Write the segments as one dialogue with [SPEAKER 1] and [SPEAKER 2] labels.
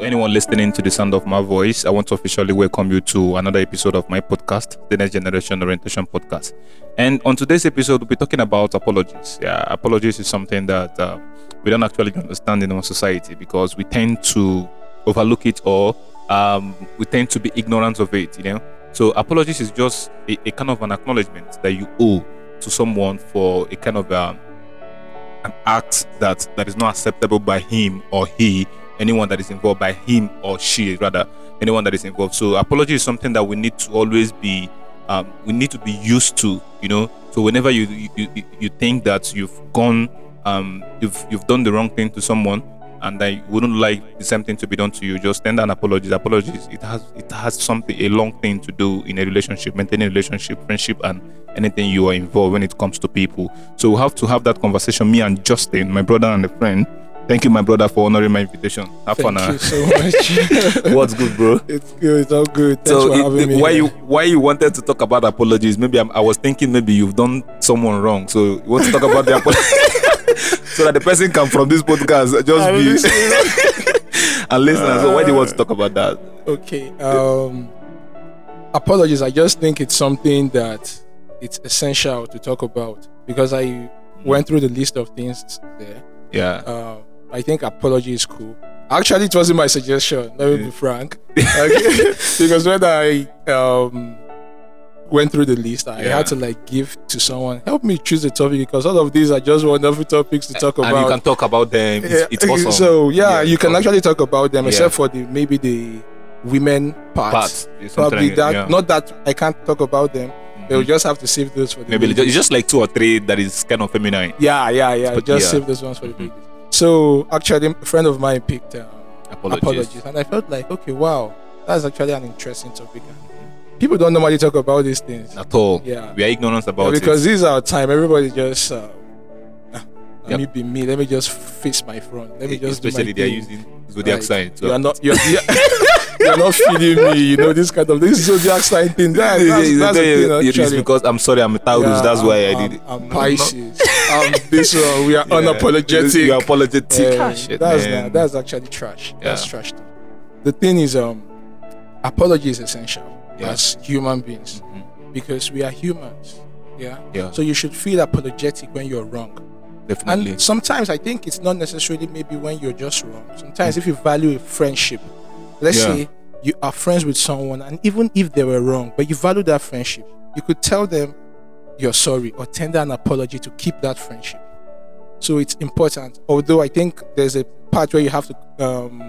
[SPEAKER 1] To anyone listening to the sound of my voice, I want to officially welcome you to another episode of my podcast, the Next Generation Orientation Podcast. And on today's episode, we'll be talking about apologies. Yeah, apologies is something that uh, we don't actually understand in our society because we tend to overlook it or um, we tend to be ignorant of it, you know. So apologies is just a, a kind of an acknowledgement that you owe to someone for a kind of um, an act that that is not acceptable by him or he anyone that is involved by him or she rather anyone that is involved. So apology is something that we need to always be um, we need to be used to you know? So whenever you you, you, think that you've gone um, you've you've done the wrong thing to someone and they wouldn't like the same thing to be done to you just send an apology. Apologies it has it has something a long thing to do in a relationship maintaining a relationship friendship and anything you are involved when it comes to people. So we have to have that conversation. Me and justin my brother and a friend Thank you, my brother, for honoring my invitation. Have
[SPEAKER 2] Thank
[SPEAKER 1] fun.
[SPEAKER 2] you so much.
[SPEAKER 1] What's good, bro?
[SPEAKER 2] it's good. It's all good. Thanks
[SPEAKER 1] so,
[SPEAKER 2] for
[SPEAKER 1] it-
[SPEAKER 2] having me.
[SPEAKER 1] why
[SPEAKER 2] here.
[SPEAKER 1] you why you wanted to talk about apologies? Maybe I'm, I was thinking maybe you've done someone wrong, so you want to talk about the apology, so that the person can from this podcast
[SPEAKER 2] I
[SPEAKER 1] just be and listen. so why do you want to talk about that?
[SPEAKER 2] okay. Um, apologies. I just think it's something that it's essential to talk about because I went through the list of things there.
[SPEAKER 1] Yeah,
[SPEAKER 2] Um, I think apology is cool. Actually, it wasn't my suggestion. Let me be frank. Okay? because when I um, went through the list, I
[SPEAKER 1] Yeah.
[SPEAKER 2] had to like give to someone help me choose the topic because all of these are just wonderful topics to talk
[SPEAKER 1] and
[SPEAKER 2] about.
[SPEAKER 1] you can talk about them. It's,
[SPEAKER 2] Yeah,
[SPEAKER 1] it's awesome.
[SPEAKER 2] So yeah, you can
[SPEAKER 1] awesome.
[SPEAKER 2] actually talk about them,
[SPEAKER 1] Yeah.
[SPEAKER 2] except for the maybe the women part.
[SPEAKER 1] Part,
[SPEAKER 2] Probably that.
[SPEAKER 1] yeah.
[SPEAKER 2] Not that I can't talk about them. They'll
[SPEAKER 1] Mhm.
[SPEAKER 2] just have to save those for the
[SPEAKER 1] Maybe it's just like two or three that is kind of feminine.
[SPEAKER 2] yeah, yeah, yeah.
[SPEAKER 1] But
[SPEAKER 2] just
[SPEAKER 1] yeah.
[SPEAKER 2] save those ones for the
[SPEAKER 1] Mhm.
[SPEAKER 2] So actually, a friend of mine picked um,
[SPEAKER 1] Apologies.
[SPEAKER 2] apologies. and I felt like, okay, wow, that's actually an interesting topic. People don't normally talk about these things.
[SPEAKER 1] At all.
[SPEAKER 2] Yeah.
[SPEAKER 1] We are ignorant about
[SPEAKER 2] Yeah, because
[SPEAKER 1] it.
[SPEAKER 2] this is our time. Everybody just. Uh, ah, let
[SPEAKER 1] Yep.
[SPEAKER 2] me be me. Let me just face my front. Let me just
[SPEAKER 1] Especially they are
[SPEAKER 2] thing.
[SPEAKER 1] using zodiac
[SPEAKER 2] Like,
[SPEAKER 1] signs.
[SPEAKER 2] You are not. You're, you're, you're not feeding me. You know this kind of this zodiac sign thing. That, that's, that's the thing.
[SPEAKER 1] It is because I'm sorry, I'm a Taurus.
[SPEAKER 2] Yeah,
[SPEAKER 1] that's why I
[SPEAKER 2] I'm-
[SPEAKER 1] did it.
[SPEAKER 2] I'm, I'm
[SPEAKER 1] No, no.
[SPEAKER 2] Pisces. I'm this one. We are
[SPEAKER 1] Yeah.
[SPEAKER 2] unapologetic.
[SPEAKER 1] You are apologetic.
[SPEAKER 2] Yeah,
[SPEAKER 1] shit,
[SPEAKER 2] that's
[SPEAKER 1] man.
[SPEAKER 2] not, that's actually trash. That's
[SPEAKER 1] Yeah.
[SPEAKER 2] trash. The thing is, um, apology is essential
[SPEAKER 1] Yeah.
[SPEAKER 2] as human beings
[SPEAKER 1] Mhm.
[SPEAKER 2] because we are humans. Yeah.
[SPEAKER 1] Yeah,
[SPEAKER 2] So you should feel apologetic when you're wrong.
[SPEAKER 1] definitely.
[SPEAKER 2] And sometimes I think it's not necessarily maybe when you're just wrong. Sometimes
[SPEAKER 1] Mm.
[SPEAKER 2] if you value a friendship, let's
[SPEAKER 1] Yeah.
[SPEAKER 2] say you are friends with someone, and even if they were wrong, but you value that friendship, you could tell them you're sorry or tender an apology to keep that friendship. So it's important. Although I think there's a part where you have to, um,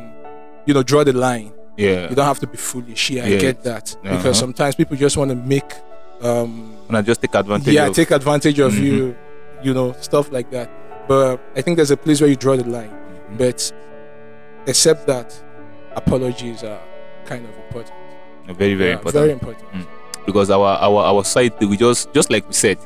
[SPEAKER 2] you know, draw the line.
[SPEAKER 1] yeah.
[SPEAKER 2] You don't have to be foolish. Yeah, I get that
[SPEAKER 1] Uh-huh.
[SPEAKER 2] because sometimes people just want to make, um,
[SPEAKER 1] And I just take advantage
[SPEAKER 2] yeah,
[SPEAKER 1] of
[SPEAKER 2] take advantage of
[SPEAKER 1] Mhm.
[SPEAKER 2] you, you know, stuff like that. But I think there's a place where you draw the line.
[SPEAKER 1] Mhm.
[SPEAKER 2] But except that, apologies are kind of important.
[SPEAKER 1] very, very
[SPEAKER 2] Yeah,
[SPEAKER 1] important.
[SPEAKER 2] Very important.
[SPEAKER 1] because our our our site we just just like we said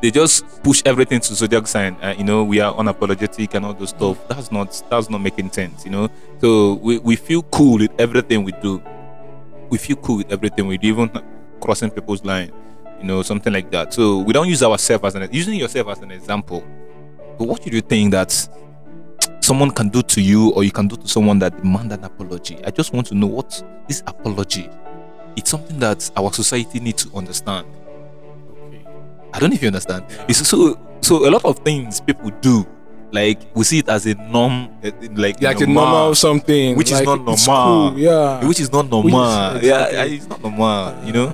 [SPEAKER 1] they just push everything to zodiac sign uh, you know we are unapologetic and all those stuff. That's not that's not making sense you know? So we, we feel cool with everything we do. We feel cool with everything we do even crossing people's line you know something like that. So we don't use ourselves as an using yourself as an example. But what do you think that someone can do to you or you can do to someone that demand an apology i just want to know what this apology it's something that our society needs to understand.
[SPEAKER 2] Okay.
[SPEAKER 1] I don't know if you understand. It's so so a lot of things people do, like we see it as a norm, eh, like
[SPEAKER 2] Like a
[SPEAKER 1] normal,
[SPEAKER 2] something.
[SPEAKER 1] which is not normal.
[SPEAKER 2] cool, Yeah.
[SPEAKER 1] which is not normal.
[SPEAKER 2] Is-
[SPEAKER 1] Yeah,
[SPEAKER 2] exactly.
[SPEAKER 1] yeah, it's not normal. You know,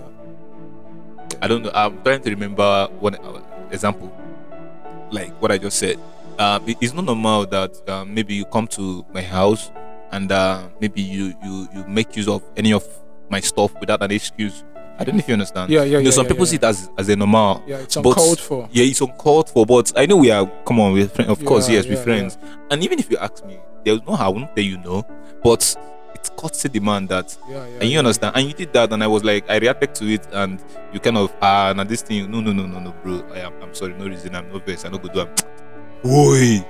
[SPEAKER 1] I don't know. I'm trying to remember one uh, example, like what I just said. It- it's not normal that um, maybe you come to my house and uh, maybe you you you make use of any of my stuff without an excuse. I don't know if you understand.
[SPEAKER 2] Yeah, yeah,
[SPEAKER 1] You know,
[SPEAKER 2] yeah,
[SPEAKER 1] some
[SPEAKER 2] yeah,
[SPEAKER 1] people
[SPEAKER 2] yeah.
[SPEAKER 1] see it as as a normal.
[SPEAKER 2] Yeah, it's
[SPEAKER 1] But-
[SPEAKER 2] uncalled for.
[SPEAKER 1] Yeah, it's uncalled for, but I know we are. Come on, we're friends. Of course,
[SPEAKER 2] Yeah,
[SPEAKER 1] yes, we're friends. And even if you ask me, there's no how I won't tell you no, but it's courtesy demand that,
[SPEAKER 2] Yeah, yeah.
[SPEAKER 1] and you understand. And you did that, and I was like, I reacted to it, and you kind of ah, now this thing, no, no, no, no, no, bro. I am, I'm sorry, no reason, I'm no vex, I no go do. Am. Oi.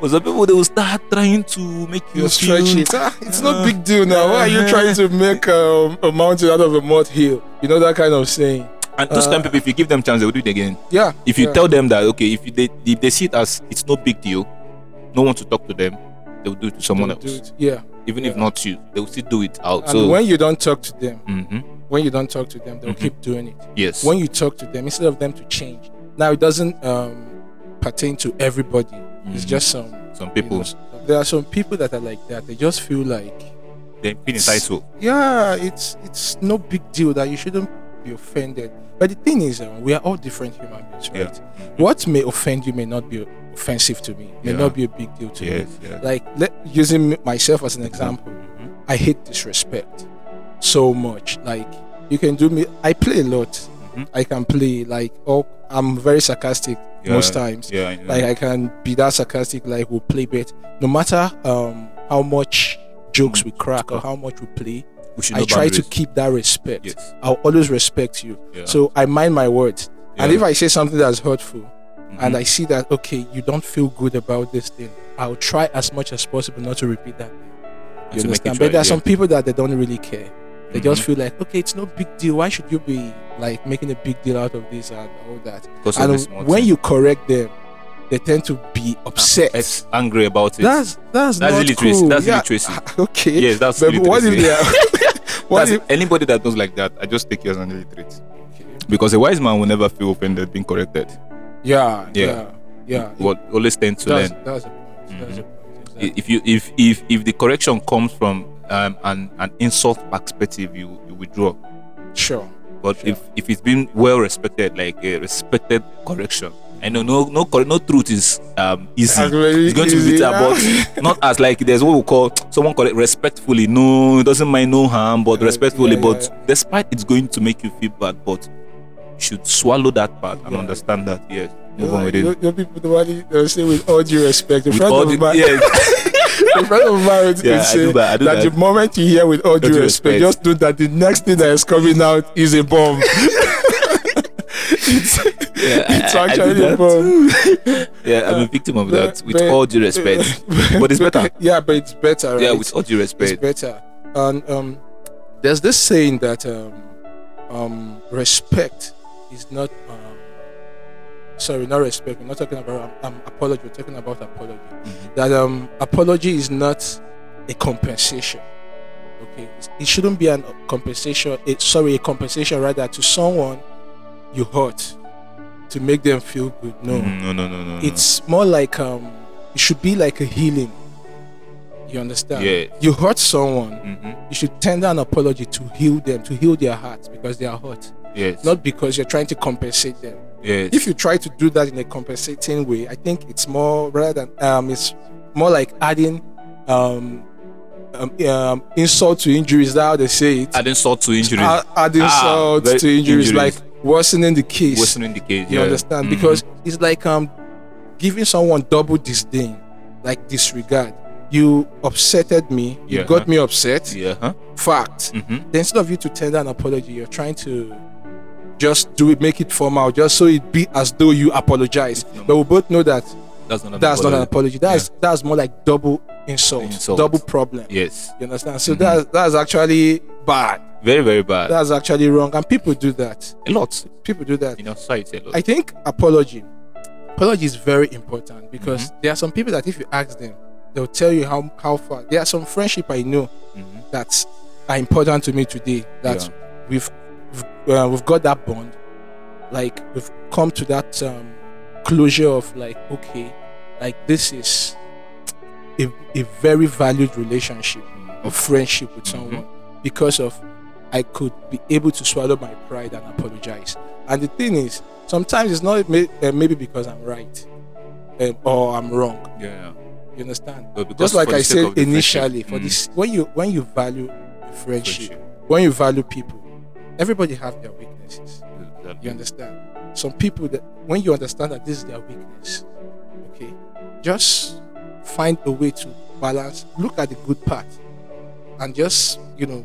[SPEAKER 1] but some people they will start trying to make you
[SPEAKER 2] You
[SPEAKER 1] feel
[SPEAKER 2] stretch it. Ah, it's
[SPEAKER 1] Ah.
[SPEAKER 2] no big deal now. Why are you trying to make um, a mountain out of a mud hill? You know that kind of saying.
[SPEAKER 1] And those kind of
[SPEAKER 2] Uh,
[SPEAKER 1] people, if you give them chance, they will do it again.
[SPEAKER 2] Yeah.
[SPEAKER 1] If you
[SPEAKER 2] yeah.
[SPEAKER 1] tell them that okay, if they if they see it as it's no big deal, no one to talk to them, they will do it to someone
[SPEAKER 2] Don't
[SPEAKER 1] else.
[SPEAKER 2] it. Yeah.
[SPEAKER 1] even if not you, they will still do it out.
[SPEAKER 2] And
[SPEAKER 1] so
[SPEAKER 2] when you don't talk to them,
[SPEAKER 1] Mhm.
[SPEAKER 2] when you don't talk to them, they'll
[SPEAKER 1] Mhm.
[SPEAKER 2] keep doing it.
[SPEAKER 1] yes,
[SPEAKER 2] When you talk to them, instead of them to change. Now it doesn't um, pertain to everybody. It's
[SPEAKER 1] Mhm.
[SPEAKER 2] just some
[SPEAKER 1] some
[SPEAKER 2] you
[SPEAKER 1] people
[SPEAKER 2] know, there are some people that are like that. They just feel like
[SPEAKER 1] they feel entitled.
[SPEAKER 2] yeah, it's it's no big deal that you shouldn't be offended. But the thing is, um, we are all different human beings, right?
[SPEAKER 1] Yeah.
[SPEAKER 2] What may offend you may not be offensive to me, may
[SPEAKER 1] Yeah.
[SPEAKER 2] not be a big deal to
[SPEAKER 1] Yes,
[SPEAKER 2] me. Like let, using myself as an example,
[SPEAKER 1] Mhm.
[SPEAKER 2] I hate disrespect so much. Like you can do me. I play a lot.
[SPEAKER 1] Mhm.
[SPEAKER 2] I can play like oh, I'm very sarcastic
[SPEAKER 1] Yeah.
[SPEAKER 2] most times.
[SPEAKER 1] Yeah, I.
[SPEAKER 2] Like I can be that sarcastic. Like we'll play bet. No matter um how much jokes we crack or how much we play,
[SPEAKER 1] we
[SPEAKER 2] I try to keep that respect.
[SPEAKER 1] Yes.
[SPEAKER 2] I'll always respect you.
[SPEAKER 1] Yeah.
[SPEAKER 2] So I mind my words. And if I say something that's hurtful
[SPEAKER 1] Mhm.
[SPEAKER 2] and I see that okay, you don't feel good about this thing, I'll try as much as possible not to repeat that. You
[SPEAKER 1] to make it
[SPEAKER 2] understand? But
[SPEAKER 1] right,
[SPEAKER 2] there are
[SPEAKER 1] yeah.
[SPEAKER 2] some people that they don't really care. They just
[SPEAKER 1] Mhm.
[SPEAKER 2] feel like, okay, it's no big deal. Why should you be like making a big deal out of this and all that?
[SPEAKER 1] Because
[SPEAKER 2] And when you correct them, they tend to be upset.
[SPEAKER 1] Ex- angry about it.
[SPEAKER 2] That's that's,
[SPEAKER 1] That's
[SPEAKER 2] not
[SPEAKER 1] illiteracy.
[SPEAKER 2] cool.
[SPEAKER 1] That's
[SPEAKER 2] Yeah,
[SPEAKER 1] illiteracy.
[SPEAKER 2] Okay.
[SPEAKER 1] yes, that's
[SPEAKER 2] But what if they are? what if?
[SPEAKER 1] anybody that does like that, I just take you as an illiterate. Because a wise man will never feel offended being corrected.
[SPEAKER 2] Yeah,
[SPEAKER 1] Yeah.
[SPEAKER 2] yeah, yeah.
[SPEAKER 1] Will always tend to
[SPEAKER 2] that's,
[SPEAKER 1] learn.
[SPEAKER 2] that's a point. That's a point. Exactly.
[SPEAKER 1] If you if if if the correction comes from um, an an insult perspective, you you withdraw.
[SPEAKER 2] Sure.
[SPEAKER 1] But
[SPEAKER 2] Sure.
[SPEAKER 1] if if it's been well respected, like a respected correction, I know no no no truth is um easy.
[SPEAKER 2] Actually,
[SPEAKER 1] It's going to be
[SPEAKER 2] easy,
[SPEAKER 1] bitter,
[SPEAKER 2] yeah.
[SPEAKER 1] but not as like there's what we call someone correct respectfully. No, it doesn't mind no harm, but respectfully.
[SPEAKER 2] yeah,
[SPEAKER 1] but
[SPEAKER 2] yeah.
[SPEAKER 1] despite it's going to make you feel bad, but you should swallow that part and understand that. Yes, move on with it.
[SPEAKER 2] you know, people the one they say with all due respect. A
[SPEAKER 1] With
[SPEAKER 2] friend
[SPEAKER 1] all
[SPEAKER 2] of
[SPEAKER 1] the- yes.
[SPEAKER 2] friend of mine
[SPEAKER 1] Yeah, I do that, I do
[SPEAKER 2] that,
[SPEAKER 1] that.
[SPEAKER 2] the moment you hear with all due respect,
[SPEAKER 1] respect.
[SPEAKER 2] just know that the next thing that is coming out is a bomb. it's
[SPEAKER 1] Yeah,
[SPEAKER 2] it's
[SPEAKER 1] I- I do
[SPEAKER 2] actually a
[SPEAKER 1] that.
[SPEAKER 2] bomb.
[SPEAKER 1] Yeah, I'm a victim of that. With
[SPEAKER 2] but-
[SPEAKER 1] all due respect, but it's better.
[SPEAKER 2] Yeah, but it's better. Right?
[SPEAKER 1] Yeah, with all due respect, it's
[SPEAKER 2] better. And um, there's this saying that um, um, respect is not. Um, sorry, not respect. We're not talking about um, apology. We're talking about apology.
[SPEAKER 1] Mhm.
[SPEAKER 2] That um, apology is not a compensation. Okay, it shouldn't be an compensation. It, sorry, a compensation rather to someone you hurt to make them feel good. No,
[SPEAKER 1] Mhm, no, no, no, no. no.
[SPEAKER 2] it's more like um, it should be like a healing. You understand?
[SPEAKER 1] Yeah.
[SPEAKER 2] You hurt someone,
[SPEAKER 1] Mhm.
[SPEAKER 2] you should tender an apology to heal them, to heal their hearts because they are hurt,
[SPEAKER 1] Yes.
[SPEAKER 2] not because you're trying to compensate them.
[SPEAKER 1] Yes.
[SPEAKER 2] If you try to do that in a compensating way, I think it's more rather than um, it's more like adding um, um, um, insult to injury. Is that how they say it?
[SPEAKER 1] adding salt to injury,
[SPEAKER 2] Add, add insult
[SPEAKER 1] very-
[SPEAKER 2] to injuries,
[SPEAKER 1] injuries.
[SPEAKER 2] like worsening the case.
[SPEAKER 1] worsening the case.
[SPEAKER 2] You
[SPEAKER 1] yeah.
[SPEAKER 2] understand?
[SPEAKER 1] Mhm.
[SPEAKER 2] Because it's like um giving someone double disdain, like disregard. You upsetted me, you
[SPEAKER 1] Yeah.
[SPEAKER 2] got me upset.
[SPEAKER 1] yeah, huh?
[SPEAKER 2] Fact.
[SPEAKER 1] hmm
[SPEAKER 2] Then instead of you to tender an apology, you're trying to just do it, make it formal, just so it be as though you apologize. But we both know that
[SPEAKER 1] That's not. an
[SPEAKER 2] that's not an
[SPEAKER 1] apology.
[SPEAKER 2] apology. That's that's more like double insult,
[SPEAKER 1] Insult.
[SPEAKER 2] double problem.
[SPEAKER 1] Yes,
[SPEAKER 2] You understand? So
[SPEAKER 1] Mhm.
[SPEAKER 2] that's that's actually bad.
[SPEAKER 1] very very bad.
[SPEAKER 2] That's actually wrong, and people do that.
[SPEAKER 1] a lot
[SPEAKER 2] People do that.
[SPEAKER 1] in our society. A lot.
[SPEAKER 2] I think apology, apology is very important because
[SPEAKER 1] Mm-hmm.
[SPEAKER 2] there are some people that if you ask them, they'll tell you how how far. There are some friendship I know
[SPEAKER 1] Mhm.
[SPEAKER 2] that are important to me today. That
[SPEAKER 1] Yeah.
[SPEAKER 2] we've we've, uh, we've got that bond, like we've come to that um, closure of like okay, like this is a, a very valued relationship of friendship with
[SPEAKER 1] Mhm.
[SPEAKER 2] someone because of I could be able to swallow my pride and apologize. And the thing is, sometimes it's not may, uh, maybe because I'm right um, or I'm wrong.
[SPEAKER 1] Yeah.
[SPEAKER 2] You understand? Just like I said initially, for
[SPEAKER 1] mm,
[SPEAKER 2] this, when you when you value friendship,
[SPEAKER 1] friendship,
[SPEAKER 2] when you value people, everybody have their weaknesses. You understand? Some people that when you understand that this is their weakness, okay, just find a way to balance. Look at the good part, and just you know,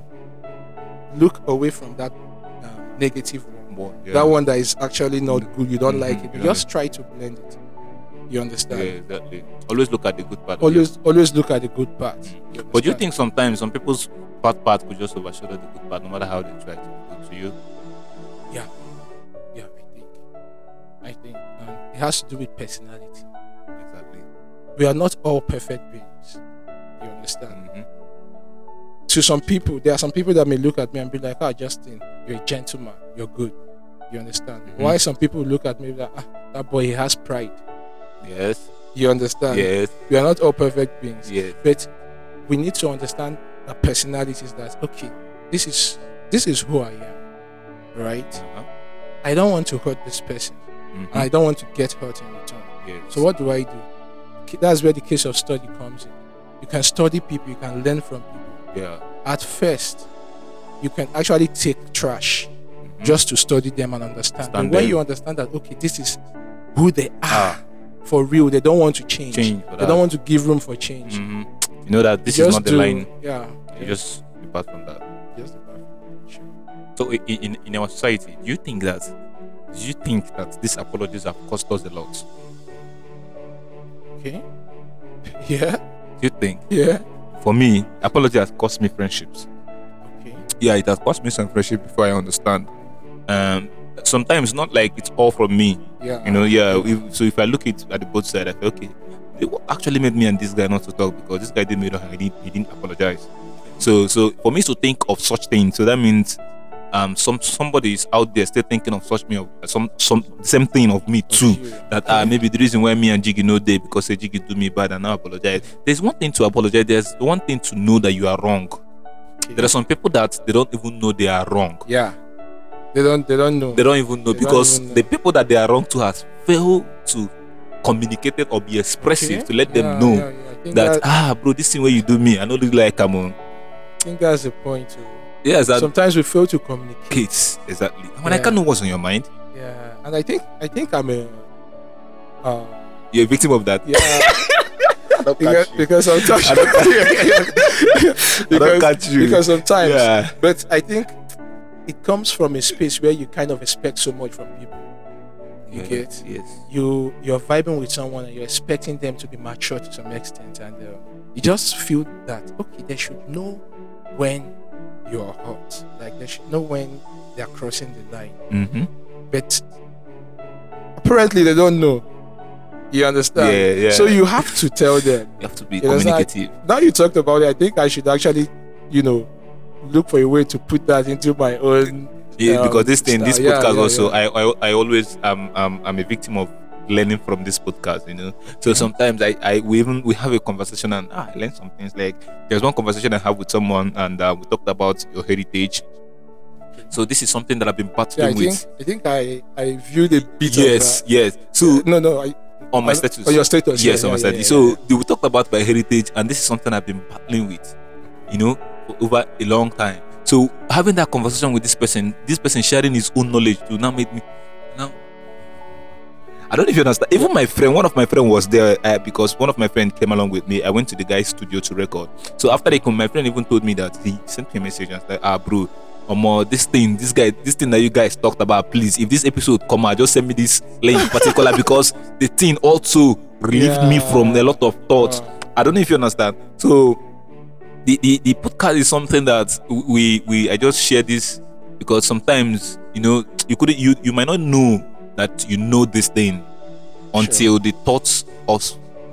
[SPEAKER 2] look away from that um, negative one.
[SPEAKER 1] Yeah.
[SPEAKER 2] That one that is actually not good. You don't
[SPEAKER 1] Mhm,
[SPEAKER 2] like it.
[SPEAKER 1] you
[SPEAKER 2] Just try to blend it. You understand?
[SPEAKER 1] Yeah, exactly. Always look at the good part.
[SPEAKER 2] Always, always look at the good part.
[SPEAKER 1] Mm.
[SPEAKER 2] You
[SPEAKER 1] But you think sometimes some people's bad part could just overshadow the good part, no matter how they try to to you?
[SPEAKER 2] Yeah, yeah, I think. I think um, it has to do with personality.
[SPEAKER 1] Exactly.
[SPEAKER 2] We are not all perfect beings. You understand?
[SPEAKER 1] Mhm.
[SPEAKER 2] to some people, there are some people that may look at me and be like, "Ah, Justin, you're a gentleman. You're good." You understand?
[SPEAKER 1] Mhm.
[SPEAKER 2] Why some people look at me like, "Ah, that boy, he has pride."
[SPEAKER 1] Yes.
[SPEAKER 2] You understand?
[SPEAKER 1] Yes.
[SPEAKER 2] We are not all perfect beings,
[SPEAKER 1] Yes.
[SPEAKER 2] but we need to understand the personalities. That okay, this is this is who I am, right?
[SPEAKER 1] Uh-huh.
[SPEAKER 2] I don't want to hurt this person.
[SPEAKER 1] Mhm.
[SPEAKER 2] and I don't want to get hurt in return.
[SPEAKER 1] Yes.
[SPEAKER 2] So what do I do? That's where the case of study comes in. You can study people, you can learn from people.
[SPEAKER 1] Yeah.
[SPEAKER 2] At first, you can actually take trash
[SPEAKER 1] Mhm.
[SPEAKER 2] just to study them and understand. But when you understand that, okay, this is who they are
[SPEAKER 1] Ah.
[SPEAKER 2] for real, they don't want to change.
[SPEAKER 1] change.
[SPEAKER 2] They don't want to give room for change.
[SPEAKER 1] Mhm. You know that this
[SPEAKER 2] Just
[SPEAKER 1] is not the
[SPEAKER 2] do-
[SPEAKER 1] line.
[SPEAKER 2] Yeah.
[SPEAKER 1] You just depart from that.
[SPEAKER 2] just.
[SPEAKER 1] So in, in our society, do you think that do you think that these apologies have cost us a lot?
[SPEAKER 2] Okay. Yeah.
[SPEAKER 1] Do you think?
[SPEAKER 2] Yeah.
[SPEAKER 1] For me, apology has cost me friendships.
[SPEAKER 2] Okay.
[SPEAKER 1] Yeah, it has cost me some friendship before I understand. Um, sometimes not like it's all from me.
[SPEAKER 2] Yeah.
[SPEAKER 1] You know, yeah. If, so if I look it at the both side, I feel okay. It what actually made me and this guy not to talk because this guy didn't. He didn't, he didn't apologize. So so for me to think of such things, so that means um some somebody is out there still thinking of such me of some some same thing of me too. That uh, maybe the reason why me and Jiggy no day because say Jiggy do me bad and now apologize. There's one thing to apologize. There's one thing to know that you are wrong.
[SPEAKER 2] Okay.
[SPEAKER 1] There are some people that they don't even know they are wrong.
[SPEAKER 2] Yeah. They don't. They don't know.
[SPEAKER 1] They don't even know
[SPEAKER 2] They
[SPEAKER 1] because
[SPEAKER 2] even know.
[SPEAKER 1] the people that they are wrong to has failed to communicate it or be expressive
[SPEAKER 2] Okay.
[SPEAKER 1] to let them
[SPEAKER 2] Yeah,
[SPEAKER 1] know
[SPEAKER 2] yeah, yeah.
[SPEAKER 1] That,
[SPEAKER 2] that,
[SPEAKER 1] ah bro this thing where you do me I don't really like come on.
[SPEAKER 2] I think that's the point. Too.
[SPEAKER 1] Yes,
[SPEAKER 2] Sometimes we fail to communicate.
[SPEAKER 1] kids exactly. When I
[SPEAKER 2] Yeah.
[SPEAKER 1] can't know what's on your mind,
[SPEAKER 2] Yeah, and I think I think I'm a. Uh,
[SPEAKER 1] you're a victim of that.
[SPEAKER 2] yeah. because, because sometimes
[SPEAKER 1] I don't catch
[SPEAKER 2] because,
[SPEAKER 1] I don't catch you.
[SPEAKER 2] because sometimes
[SPEAKER 1] Yeah.
[SPEAKER 2] but I think it comes from a space where you kind of expect so much from people. You
[SPEAKER 1] yes,
[SPEAKER 2] get
[SPEAKER 1] yes.
[SPEAKER 2] you you're vibing with someone and you're expecting them to be mature to some extent, and uh, you just feel that okay, they should know when you're hot, like they should know when they're crossing the line.
[SPEAKER 1] Mm-hmm.
[SPEAKER 2] But apparently they don't know. You understand?
[SPEAKER 1] Yeah, yeah.
[SPEAKER 2] So you have to tell them.
[SPEAKER 1] You have to be
[SPEAKER 2] You understand?
[SPEAKER 1] communicative.
[SPEAKER 2] Now you talked about it, I think I should actually, you know, look for a way to put that into my own.
[SPEAKER 1] Yeah,
[SPEAKER 2] um,
[SPEAKER 1] because this thing, this
[SPEAKER 2] style. Yeah,
[SPEAKER 1] podcast
[SPEAKER 2] yeah,
[SPEAKER 1] also. I, I I always um um I'm a victim of learning from this podcast, you know. So sometimes I, I we even we have a conversation and ah, I learn some things. Like there's one conversation I have with someone and uh, we talked about your heritage. So this is something that I've been
[SPEAKER 2] Yeah, I
[SPEAKER 1] battling
[SPEAKER 2] think
[SPEAKER 1] with.
[SPEAKER 2] I think I I viewed a bit
[SPEAKER 1] Yes,
[SPEAKER 2] of
[SPEAKER 1] yes.
[SPEAKER 2] that.
[SPEAKER 1] So
[SPEAKER 2] no, no, I,
[SPEAKER 1] on my
[SPEAKER 2] on-
[SPEAKER 1] status.
[SPEAKER 2] on your status.
[SPEAKER 1] yes,
[SPEAKER 2] yeah,
[SPEAKER 1] on my
[SPEAKER 2] yeah,
[SPEAKER 1] status. so they will about my heritage, and this is something I've been battling with, you know, for over a long time. So having that conversation with this person, this person sharing his own knowledge to now made me now. I don't know if you understand. Even my friend, one of my friend was there uh, because one of my friend came along with me. I went to the guy's studio to record. So after they come, my friend even told me that he sent me a message and said, "Ah, bro, um, this thing, this guy, this thing that you guys talked about, please, if this episode come out, just send me this link in particular because the thing also relieved me from a lot of thoughts. I don't know if you understand. So the, the the podcast is something that we we I just share this because sometimes you know you could you you might not know that you know this thing until the thoughts of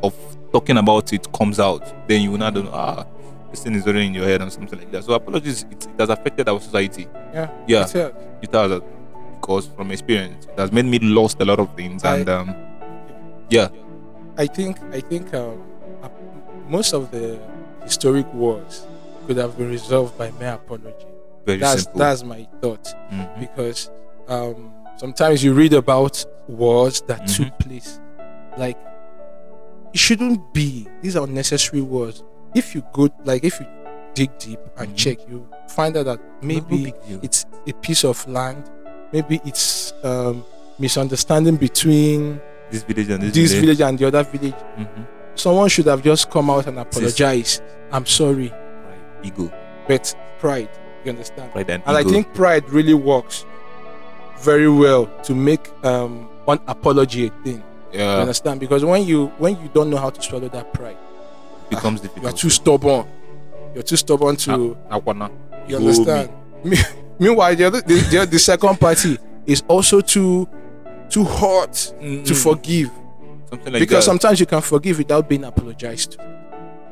[SPEAKER 1] of talking about it comes out. Then you will not know ah this thing is already in your head and something like that. So apologies, it, it has affected our society.
[SPEAKER 2] yeah,
[SPEAKER 1] Yeah,
[SPEAKER 2] it.
[SPEAKER 1] it has uh, because from experience it has made me lost a lot of things
[SPEAKER 2] I-
[SPEAKER 1] and um yeah
[SPEAKER 2] I think I think um, most of the historic wars could have been resolved by mere apology.
[SPEAKER 1] very
[SPEAKER 2] That's
[SPEAKER 1] simple.
[SPEAKER 2] that's my thought
[SPEAKER 1] Mhm.
[SPEAKER 2] because um, sometimes you read about wars that
[SPEAKER 1] Mhm.
[SPEAKER 2] took place, like it shouldn't be. These are unnecessary wars. If you go like if you dig deep and
[SPEAKER 1] Mhm.
[SPEAKER 2] check, you find out that maybe it's a piece of land, maybe it's um, misunderstanding between
[SPEAKER 1] this village and this,
[SPEAKER 2] this
[SPEAKER 1] village.
[SPEAKER 2] village and the other village
[SPEAKER 1] Mhm.
[SPEAKER 2] someone should have just come out and apologize. I'm sorry.
[SPEAKER 1] Ego,
[SPEAKER 2] but pride, you understand?
[SPEAKER 1] pride and,
[SPEAKER 2] And I think pride really works very well to make um, one apology a thing. You
[SPEAKER 1] yeah,
[SPEAKER 2] understand? Because when you when you don't know how to swallow that pride,
[SPEAKER 1] becomes difficult.
[SPEAKER 2] you are too stubborn. You're too stubborn to.
[SPEAKER 1] Akwana.
[SPEAKER 2] You understand? Me- Meanwhile, the, other, the, the, second party is also too too hot
[SPEAKER 1] Mm,
[SPEAKER 2] to forgive.
[SPEAKER 1] something like that.
[SPEAKER 2] because
[SPEAKER 1] that.
[SPEAKER 2] sometimes you can forgive without being apologized to.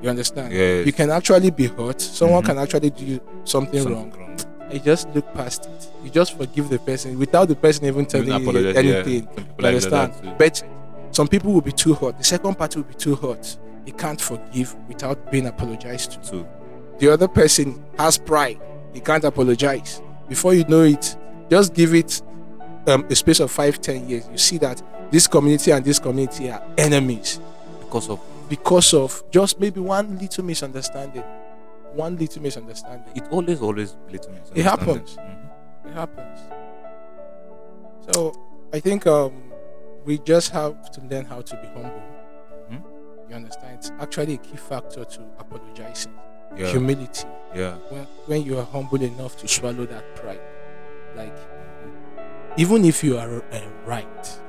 [SPEAKER 2] You understand?
[SPEAKER 1] Yes.
[SPEAKER 2] You can actually be hurt. Someone
[SPEAKER 1] Mhm.
[SPEAKER 2] can actually do something,
[SPEAKER 1] Something
[SPEAKER 2] wrong.
[SPEAKER 1] wrong.
[SPEAKER 2] You just look past it. You just forgive the person without the person even telling you anything.
[SPEAKER 1] Yeah.
[SPEAKER 2] You
[SPEAKER 1] like
[SPEAKER 2] understand?
[SPEAKER 1] that.
[SPEAKER 2] But some people will be too hot. The second party will be too hot. He can't forgive without being apologized to.
[SPEAKER 1] Too.
[SPEAKER 2] The other person has pride. He can't apologize. Before you know it, just give it um, a space of five, ten years. You see that this community and this community are enemies
[SPEAKER 1] Because of
[SPEAKER 2] because of just maybe one little misunderstanding. One little misunderstanding.
[SPEAKER 1] it always always little to
[SPEAKER 2] It happens.
[SPEAKER 1] Mhm.
[SPEAKER 2] It happens. So I think um, we just have to learn how to be humble.
[SPEAKER 1] Mhm.
[SPEAKER 2] You understand? It's actually a key factor to apologizing.
[SPEAKER 1] Yeah.
[SPEAKER 2] Humility.
[SPEAKER 1] yeah.
[SPEAKER 2] When, when you are humble enough to swallow that pride. Like, even if you are uh, right,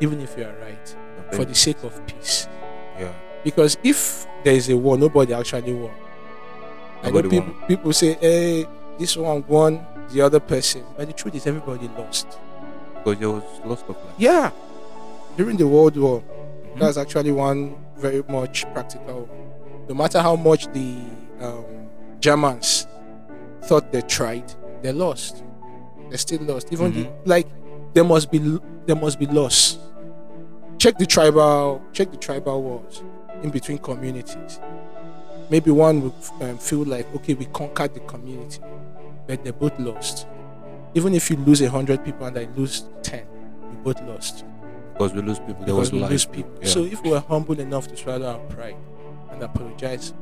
[SPEAKER 2] even if you are right, for the sake of peace.
[SPEAKER 1] yeah.
[SPEAKER 2] Because if there is a war, nobody actually won. I know people,
[SPEAKER 1] won.
[SPEAKER 2] people say, hey, this one won, the other person. But the truth is, everybody lost.
[SPEAKER 1] Because there was lots of life.
[SPEAKER 2] Yeah. During the World War,
[SPEAKER 1] Mhm.
[SPEAKER 2] that's actually one very much practical. No matter how much the um, Germans thought they tried, they lost. They still lost. Even the,
[SPEAKER 1] Mhm.
[SPEAKER 2] like there must be there must be loss. Check the tribal check the tribal wars in between communities. Maybe one would um, feel like okay, we conquered the community, but they both lost. Even if you lose a hundred people and I lose ten, we both lost
[SPEAKER 1] because we lose people. There
[SPEAKER 2] because
[SPEAKER 1] was
[SPEAKER 2] we
[SPEAKER 1] life.
[SPEAKER 2] lose people.
[SPEAKER 1] Yeah.
[SPEAKER 2] So if we are humble enough to swallow our pride and apologize,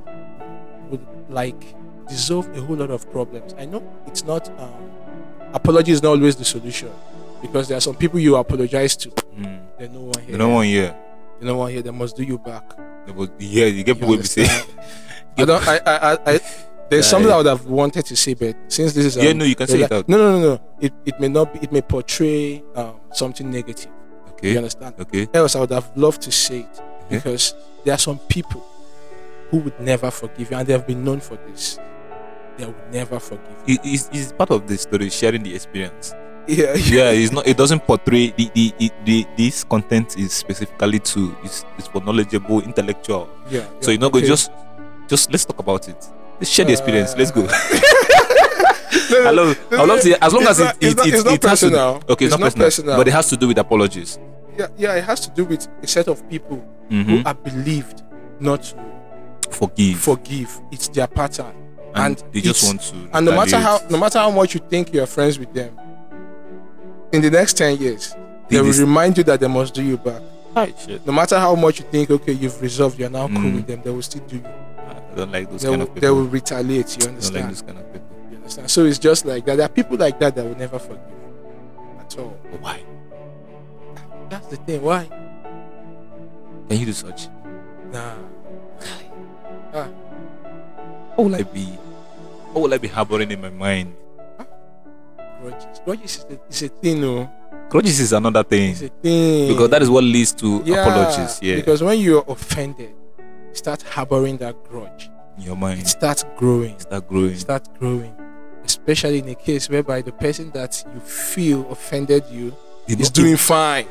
[SPEAKER 2] would like dissolve a whole lot of problems. I know it's not um, apology is not always the solution because there are some people you apologize to.
[SPEAKER 1] Mm.
[SPEAKER 2] There's no one here.
[SPEAKER 1] No one here.
[SPEAKER 2] There's no one here. They must do you back.
[SPEAKER 1] Yeah, you get
[SPEAKER 2] You
[SPEAKER 1] people will be saying.
[SPEAKER 2] I don't. I. I. I, I there's
[SPEAKER 1] Yeah,
[SPEAKER 2] something
[SPEAKER 1] yeah.
[SPEAKER 2] I would have wanted to say, but since this is
[SPEAKER 1] yeah,
[SPEAKER 2] um,
[SPEAKER 1] no, you can say
[SPEAKER 2] la-
[SPEAKER 1] it out.
[SPEAKER 2] No, no, no, no. It, it may not be. It may portray um, something negative.
[SPEAKER 1] Okay.
[SPEAKER 2] You understand?
[SPEAKER 1] Okay.
[SPEAKER 2] else I would have loved to say it
[SPEAKER 1] Yeah.
[SPEAKER 2] because there are some people who would never forgive you, and they have been known for this. They would never forgive you.
[SPEAKER 1] It is it's part of the story, sharing the experience.
[SPEAKER 2] Yeah,
[SPEAKER 1] yeah, it's not. It doesn't portray the the, the, the this content is specifically to is is for knowledgeable, intellectual.
[SPEAKER 2] yeah.
[SPEAKER 1] So you're not going to just just let's talk about it. Let's share the experience. Let's go. I love. I love to, as long as it
[SPEAKER 2] not-
[SPEAKER 1] it
[SPEAKER 2] it's not-
[SPEAKER 1] it,
[SPEAKER 2] not
[SPEAKER 1] it has to,
[SPEAKER 2] personal.
[SPEAKER 1] okay, it's,
[SPEAKER 2] It's
[SPEAKER 1] not, personal,
[SPEAKER 2] personal.
[SPEAKER 1] but it has to do with apologies.
[SPEAKER 2] yeah, yeah. It has to do with a set of people
[SPEAKER 1] Mhm.
[SPEAKER 2] who are believed not to
[SPEAKER 1] Forgive,
[SPEAKER 2] forgive. It's their pattern,
[SPEAKER 1] and,
[SPEAKER 2] and
[SPEAKER 1] they just want to.
[SPEAKER 2] and no matter how no matter how much you think you are friends with them, in the next ten years, they
[SPEAKER 1] Think
[SPEAKER 2] will
[SPEAKER 1] this-
[SPEAKER 2] remind you that they must do you back.
[SPEAKER 1] Hi, shit.
[SPEAKER 2] No matter how much you think, okay, you've resolved, you're now cool
[SPEAKER 1] Mm.
[SPEAKER 2] with them, they will still do you.
[SPEAKER 1] Don't like those
[SPEAKER 2] they
[SPEAKER 1] kind
[SPEAKER 2] will,
[SPEAKER 1] of
[SPEAKER 2] they will retaliate. You
[SPEAKER 1] I don't like
[SPEAKER 2] understand?
[SPEAKER 1] those kind of people.
[SPEAKER 2] You understand? So it's just like that. There are people like that that will never forgive at all.
[SPEAKER 1] But why?
[SPEAKER 2] That's the thing. Why?
[SPEAKER 1] Can you do such?
[SPEAKER 2] Nah. ah.
[SPEAKER 1] What will I be? What will I be harboring in my mind?
[SPEAKER 2] Grudges. Grudges is a, thing, no.
[SPEAKER 1] Grudges is another thing
[SPEAKER 2] It's a thing.
[SPEAKER 1] because that is what leads to
[SPEAKER 2] yeah,
[SPEAKER 1] apologies. Yeah,
[SPEAKER 2] Because when you're offended, start harboring that grudge.
[SPEAKER 1] in your mind.
[SPEAKER 2] It starts growing.
[SPEAKER 1] start growing.
[SPEAKER 2] It starts growing. Especially in a case whereby the person that you feel offended you
[SPEAKER 1] It-
[SPEAKER 2] is
[SPEAKER 1] it-
[SPEAKER 2] doing fine.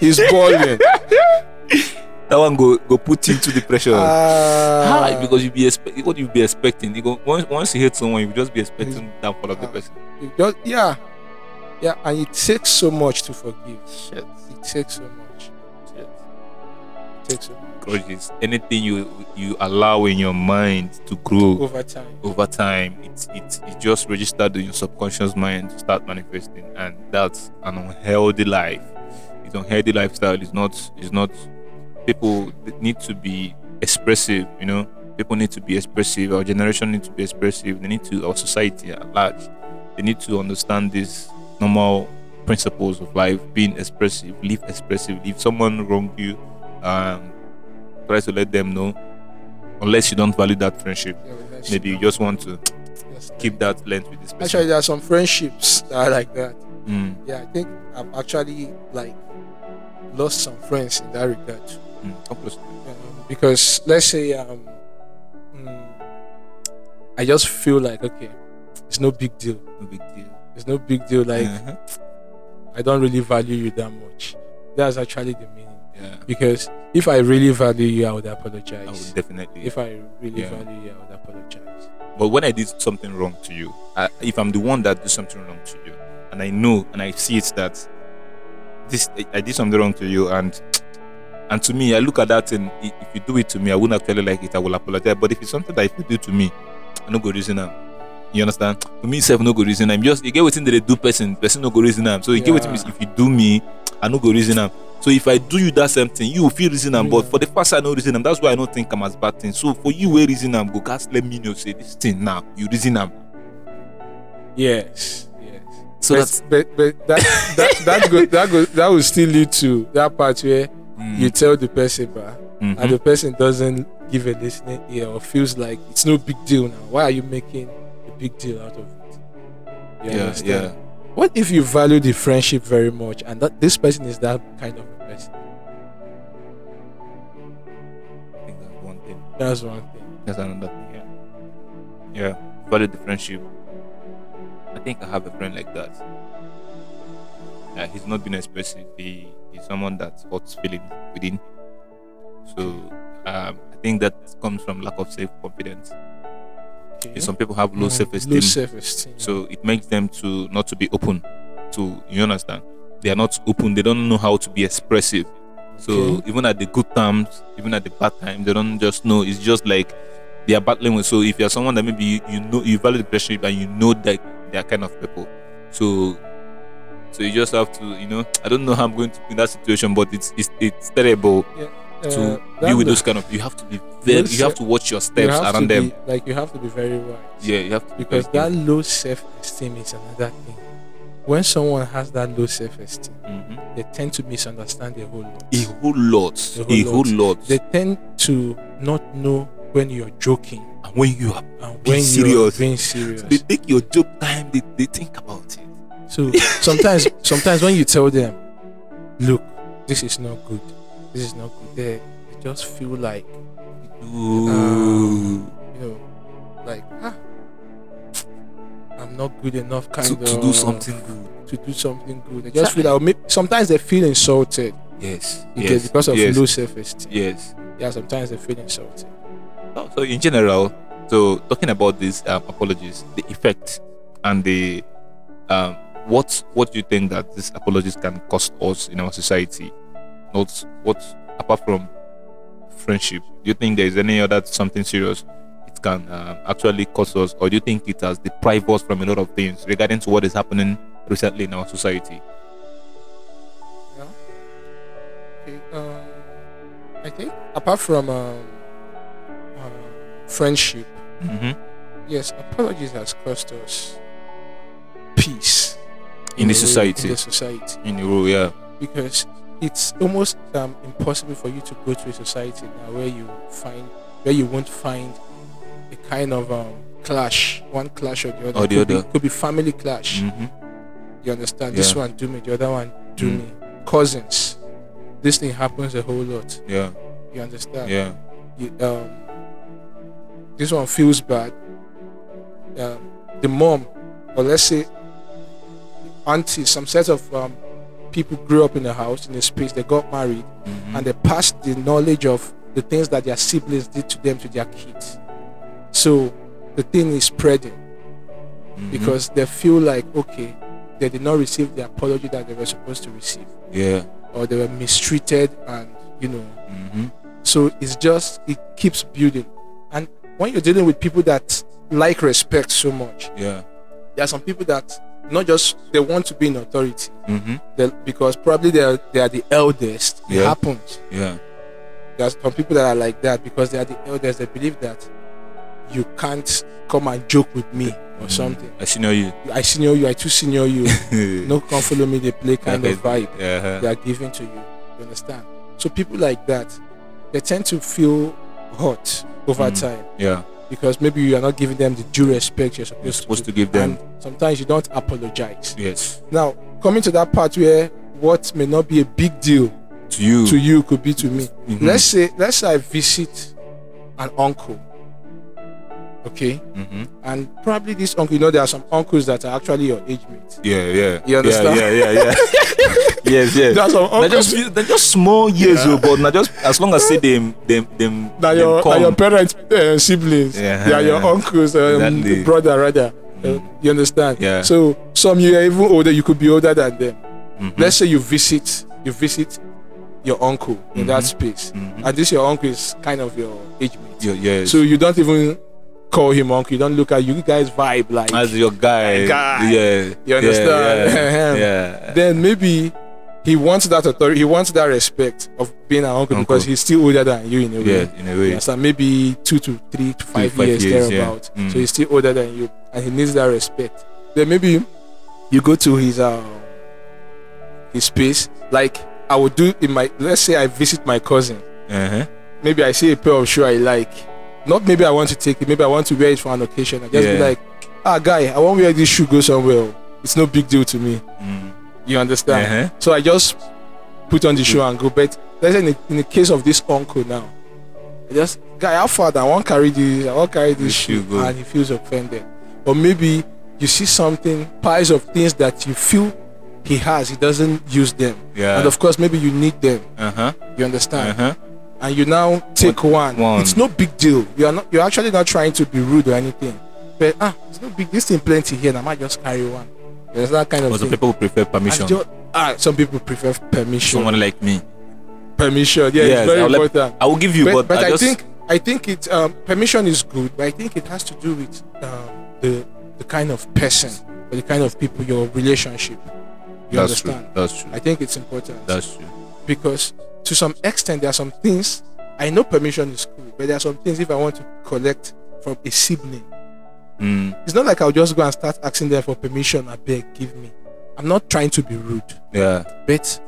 [SPEAKER 2] He's balling.
[SPEAKER 1] that one go go put you into depression.
[SPEAKER 2] Ah.
[SPEAKER 1] How? Because you be expect what you be expecting. You go once once you hate someone, you just be expecting downfall of the
[SPEAKER 2] Ah.
[SPEAKER 1] person.
[SPEAKER 2] It just, yeah. Yeah, and it takes so much to forgive.
[SPEAKER 1] Shit.
[SPEAKER 2] It takes so much.
[SPEAKER 1] Shit.
[SPEAKER 2] It takes so much.
[SPEAKER 1] Grudges. Anything you you allow in your mind to grow
[SPEAKER 2] Over time.
[SPEAKER 1] over time, it's it's it just registered in your subconscious mind to start manifesting, and that's an unhealthy life. It's unhealthy lifestyle. It's not. It's not. People need to be expressive. You know, people need to be expressive. Our generation needs to be expressive. They need to. Our society at large, they need to understand these normal principles of life. Being expressive, live expressive If someone wronged you, um, try to let them know. Unless you don't value that friendship
[SPEAKER 2] Yeah,
[SPEAKER 1] maybe you just want to keep that length with this person.
[SPEAKER 2] Actually, there are some friendships that are like that.
[SPEAKER 1] Mm,
[SPEAKER 2] Yeah, I think I've actually like lost some friends in that regard.
[SPEAKER 1] mm.
[SPEAKER 2] Um, because let's say um, mm, I just feel like okay, it's no big deal.
[SPEAKER 1] No big deal.
[SPEAKER 2] It's no big deal. Like
[SPEAKER 1] Uh-huh.
[SPEAKER 2] I don't really value you that much. That's actually the meaning.
[SPEAKER 1] Yeah.
[SPEAKER 2] Because if I really value you, I would
[SPEAKER 1] I
[SPEAKER 2] apologize.
[SPEAKER 1] would definitely.
[SPEAKER 2] if I really
[SPEAKER 1] Yeah.
[SPEAKER 2] value you, I would apologize.
[SPEAKER 1] But when I did something wrong to you, I, if I'm the one that did something wrong to you, and I know and I see it that this I did something wrong to you, and and to me, I look at that and if you do it to me, I wouldn't actually like it. I will apologize. But if it's something that if you do to me, I no go reason am. You understand? To me, self no go reason I'm Just you get what they do person, person no go reason am. So you get what me.
[SPEAKER 2] Yeah.
[SPEAKER 1] If you do me, I no go reason am. So if I do you that same thing, you will feel reason am. But for the first I no reason am. That's why I don't think I'm as bad thing. So for you, where reason am, go cast let me know say this thing now. You reason am.
[SPEAKER 2] Yes. Yes.
[SPEAKER 1] So
[SPEAKER 2] but,
[SPEAKER 1] that's
[SPEAKER 2] but, but that that that go, that go, that will still lead to that part where
[SPEAKER 1] Mm.
[SPEAKER 2] you tell the person, but
[SPEAKER 1] Mhm.
[SPEAKER 2] and the person doesn't give a listening ear or feels like it's no big deal now. Why are you making a big deal out of it? You
[SPEAKER 1] yeah,
[SPEAKER 2] understand?
[SPEAKER 1] yeah.
[SPEAKER 2] What if you value the friendship very much and that this person is that kind of person?
[SPEAKER 1] I think that's one thing.
[SPEAKER 2] That's one thing.
[SPEAKER 1] That's another thing. Yeah. Yeah. Value the friendship. I think I have a friend like that. Uh, he's not been expressive. He, he's someone that hurts feelings within. So um, I think that comes from lack of self confidence.
[SPEAKER 2] Okay.
[SPEAKER 1] Some people have low
[SPEAKER 2] Mm,
[SPEAKER 1] self
[SPEAKER 2] Low
[SPEAKER 1] esteem.
[SPEAKER 2] self-esteem.
[SPEAKER 1] So it makes them to not to be open to you understand. They are not open. They don't know how to be expressive. So
[SPEAKER 2] Okay.
[SPEAKER 1] even at the good times, even at the bad times, they don't just know. It's just like they are battling with. So if you're someone that maybe you, you know you value the friendship and you know that they are kind of people, so so you just have to you know I don't know how I'm going to be in that situation, but it's it's, it's terrible
[SPEAKER 2] Uh,
[SPEAKER 1] to
[SPEAKER 2] that
[SPEAKER 1] be with
[SPEAKER 2] will-
[SPEAKER 1] those kind of. You have to be very. You have to watch your steps around them.
[SPEAKER 2] be, like you have to be very wise.
[SPEAKER 1] Yeah, you have to be
[SPEAKER 2] because that low self-esteem is another thing. When someone has that low self-esteem,
[SPEAKER 1] Mhm.
[SPEAKER 2] they tend to misunderstand the whole lot.
[SPEAKER 1] a whole lot,
[SPEAKER 2] A
[SPEAKER 1] a
[SPEAKER 2] whole
[SPEAKER 1] whole lot.
[SPEAKER 2] They tend to not know when you're joking
[SPEAKER 1] And when you are
[SPEAKER 2] and
[SPEAKER 1] Being
[SPEAKER 2] when you're
[SPEAKER 1] serious.
[SPEAKER 2] being serious.
[SPEAKER 1] they take your job time, they, they think about it.
[SPEAKER 2] So sometimes, sometimes when you tell them, "Look, this is not good. This is not good," they, they just feel like
[SPEAKER 1] Ooh.
[SPEAKER 2] you know, like ah, I'm not good enough, kind
[SPEAKER 1] to,
[SPEAKER 2] of
[SPEAKER 1] to do something good.
[SPEAKER 2] to do something good. They just feel like sometimes they feel insulted
[SPEAKER 1] Yes.
[SPEAKER 2] because,
[SPEAKER 1] yes.
[SPEAKER 2] because of
[SPEAKER 1] yes.
[SPEAKER 2] low self-esteem.
[SPEAKER 1] Yes.
[SPEAKER 2] Yeah, sometimes they feel insulted.
[SPEAKER 1] So, so in general, so talking about these um, apologies, the effect and the um, what what do you think that these apologies can cost us in our society? Not what apart from friendship. Do you think there is any other something serious it can um, actually cost us, or do you think it has deprived us from a lot of things regarding to what is happening recently in our society?
[SPEAKER 2] Yeah. Okay. Um, I think apart from um, um, friendship,
[SPEAKER 1] Mm-hmm.
[SPEAKER 2] yes, apologies has cost us peace
[SPEAKER 1] In the
[SPEAKER 2] a way,
[SPEAKER 1] society.
[SPEAKER 2] In the society,
[SPEAKER 1] In the rule, yeah.
[SPEAKER 2] because it's almost um, impossible for you to go to a society now where you find where you won't find a kind of um, clash, one clash or the other.
[SPEAKER 1] Or the
[SPEAKER 2] could Be, could be family clash.
[SPEAKER 1] Mm-hmm.
[SPEAKER 2] You understand? This one do me, the other one do
[SPEAKER 1] Mm.
[SPEAKER 2] me. Cousins. This thing happens a whole lot.
[SPEAKER 1] Yeah.
[SPEAKER 2] You understand?
[SPEAKER 1] Yeah.
[SPEAKER 2] You, um, this one feels bad. Um, the mom, or let's say auntie, some set of um, people grew up in a house, in a space, they got married,
[SPEAKER 1] Mhm.
[SPEAKER 2] and they passed the knowledge of the things that their siblings did to them to their kids. So the thing is spreading
[SPEAKER 1] Mhm.
[SPEAKER 2] because they feel like, okay, they did not receive the apology that they were supposed to receive,
[SPEAKER 1] yeah.
[SPEAKER 2] or they were mistreated, and you know,
[SPEAKER 1] Mm-hmm.
[SPEAKER 2] so it's just it keeps building. And when you're dealing with people that like respect so much,
[SPEAKER 1] Yeah.
[SPEAKER 2] there are some people that not just they want to be in authority
[SPEAKER 1] Mm-hmm.
[SPEAKER 2] they, because probably they are, they are the eldest. It happens.
[SPEAKER 1] Yeah.
[SPEAKER 2] There's some people that are like that because they are the eldest. They believe that you can't come and joke with me or something.
[SPEAKER 1] I see know you.
[SPEAKER 2] I senior you. I too senior you. no, come follow me. They play kind of vibe
[SPEAKER 1] Yeah.
[SPEAKER 2] they are giving to you. You understand? So people like that, they tend to feel hot over
[SPEAKER 1] Mm.
[SPEAKER 2] time
[SPEAKER 1] Yeah.
[SPEAKER 2] Because maybe you are not giving them the due respect you're supposed,
[SPEAKER 1] You're supposed
[SPEAKER 2] to,
[SPEAKER 1] to give them.
[SPEAKER 2] Sometimes you don't apologize.
[SPEAKER 1] Yes.
[SPEAKER 2] Now, coming to that part where what may not be a big deal
[SPEAKER 1] To you.
[SPEAKER 2] to you could be to me.
[SPEAKER 1] Mhm.
[SPEAKER 2] Let's say, let's say I visit an uncle. Okay,
[SPEAKER 1] Mm-hmm.
[SPEAKER 2] and probably this uncle, you know, there are some uncles that are actually your age mates.
[SPEAKER 1] Yeah. Yeah.
[SPEAKER 2] You understand?
[SPEAKER 1] Yeah. Yeah. Yeah. Yeah. yes, yes.
[SPEAKER 2] There are some
[SPEAKER 1] They're just they're just small years,
[SPEAKER 2] Yeah.
[SPEAKER 1] oh, but not just as long as say them them them
[SPEAKER 2] that
[SPEAKER 1] them
[SPEAKER 2] your, that your parents uh, siblings
[SPEAKER 1] Yeah.
[SPEAKER 2] they are your uncles um,
[SPEAKER 1] Exactly.
[SPEAKER 2] brother rather Uh, you understand
[SPEAKER 1] Yeah.
[SPEAKER 2] so some you are even older you could be older than them
[SPEAKER 1] Mhm.
[SPEAKER 2] let's say you visit you visit your uncle in that space
[SPEAKER 1] Mhm.
[SPEAKER 2] and this your uncle is kind of your age mate
[SPEAKER 1] Yeah, yes.
[SPEAKER 2] so you don't even call him uncle you don't look at you guys vibe like
[SPEAKER 1] as your guy,
[SPEAKER 2] guy.
[SPEAKER 1] yeah,
[SPEAKER 2] You understand?
[SPEAKER 1] Yeah, yeah.
[SPEAKER 2] then maybe he wants that authority he wants that respect of being an uncle,
[SPEAKER 1] Uncle.
[SPEAKER 2] because he's still older than you in a way
[SPEAKER 1] yeah, in a
[SPEAKER 2] You
[SPEAKER 1] way.
[SPEAKER 2] understand? Maybe two to three to five, years,
[SPEAKER 1] years, yeah.
[SPEAKER 2] thereabout.
[SPEAKER 1] Mm.
[SPEAKER 2] So he's still older than you, and he needs that respect. Then maybe you go to his um his space. Like I would do in my. Let's say I visit my cousin.
[SPEAKER 1] Uh-huh.
[SPEAKER 2] Maybe I see a pair of shoe I like. Not maybe I want to take it. Maybe I want to wear it for an occasion. I just
[SPEAKER 1] Yeah.
[SPEAKER 2] be like, ah, guy, I want to wear this shoe. Go somewhere. It's no big deal to me.
[SPEAKER 1] Mm.
[SPEAKER 2] You understand?
[SPEAKER 1] Uh-huh.
[SPEAKER 2] So I just put on the shoe and go. But let's say in the, in the case of this uncle now, I just guy, how far I want carry this, I want carry this shoe
[SPEAKER 1] go.
[SPEAKER 2] and he feels offended. Or maybe you see something, piles of things that you feel he has, he doesn't use them,
[SPEAKER 1] Yeah.
[SPEAKER 2] and of course maybe you need them.
[SPEAKER 1] uh-huh.
[SPEAKER 2] You understand?
[SPEAKER 1] Uh-huh.
[SPEAKER 2] And you now take one.
[SPEAKER 1] one.
[SPEAKER 2] It's no big deal. You are not. You're actually not trying to be rude or anything. But ah, it's no big. This thing plenty here. and I might just carry one. There's that kind of
[SPEAKER 1] But some people prefer permission.
[SPEAKER 2] ju- ah, some people prefer permission.
[SPEAKER 1] Someone like me.
[SPEAKER 2] permission. Yeah,
[SPEAKER 1] Yes,
[SPEAKER 2] it's very
[SPEAKER 1] I'll let- I will give you,
[SPEAKER 2] but
[SPEAKER 1] but,
[SPEAKER 2] but
[SPEAKER 1] I,
[SPEAKER 2] I,
[SPEAKER 1] just,
[SPEAKER 2] think I think it um, permission is good, but I think it has to do with um, the the kind of person or the kind of people your relationship. You
[SPEAKER 1] that's true. That's true.
[SPEAKER 2] I think it's important
[SPEAKER 1] That's true.
[SPEAKER 2] because to some extent there are some things I know permission is cool, but there are some things if I want to collect from a sibling,
[SPEAKER 1] Mm.
[SPEAKER 2] it's not like I'll just go and start asking them for permission. I beg, give me. I'm not trying to be rude.
[SPEAKER 1] Yeah.
[SPEAKER 2] but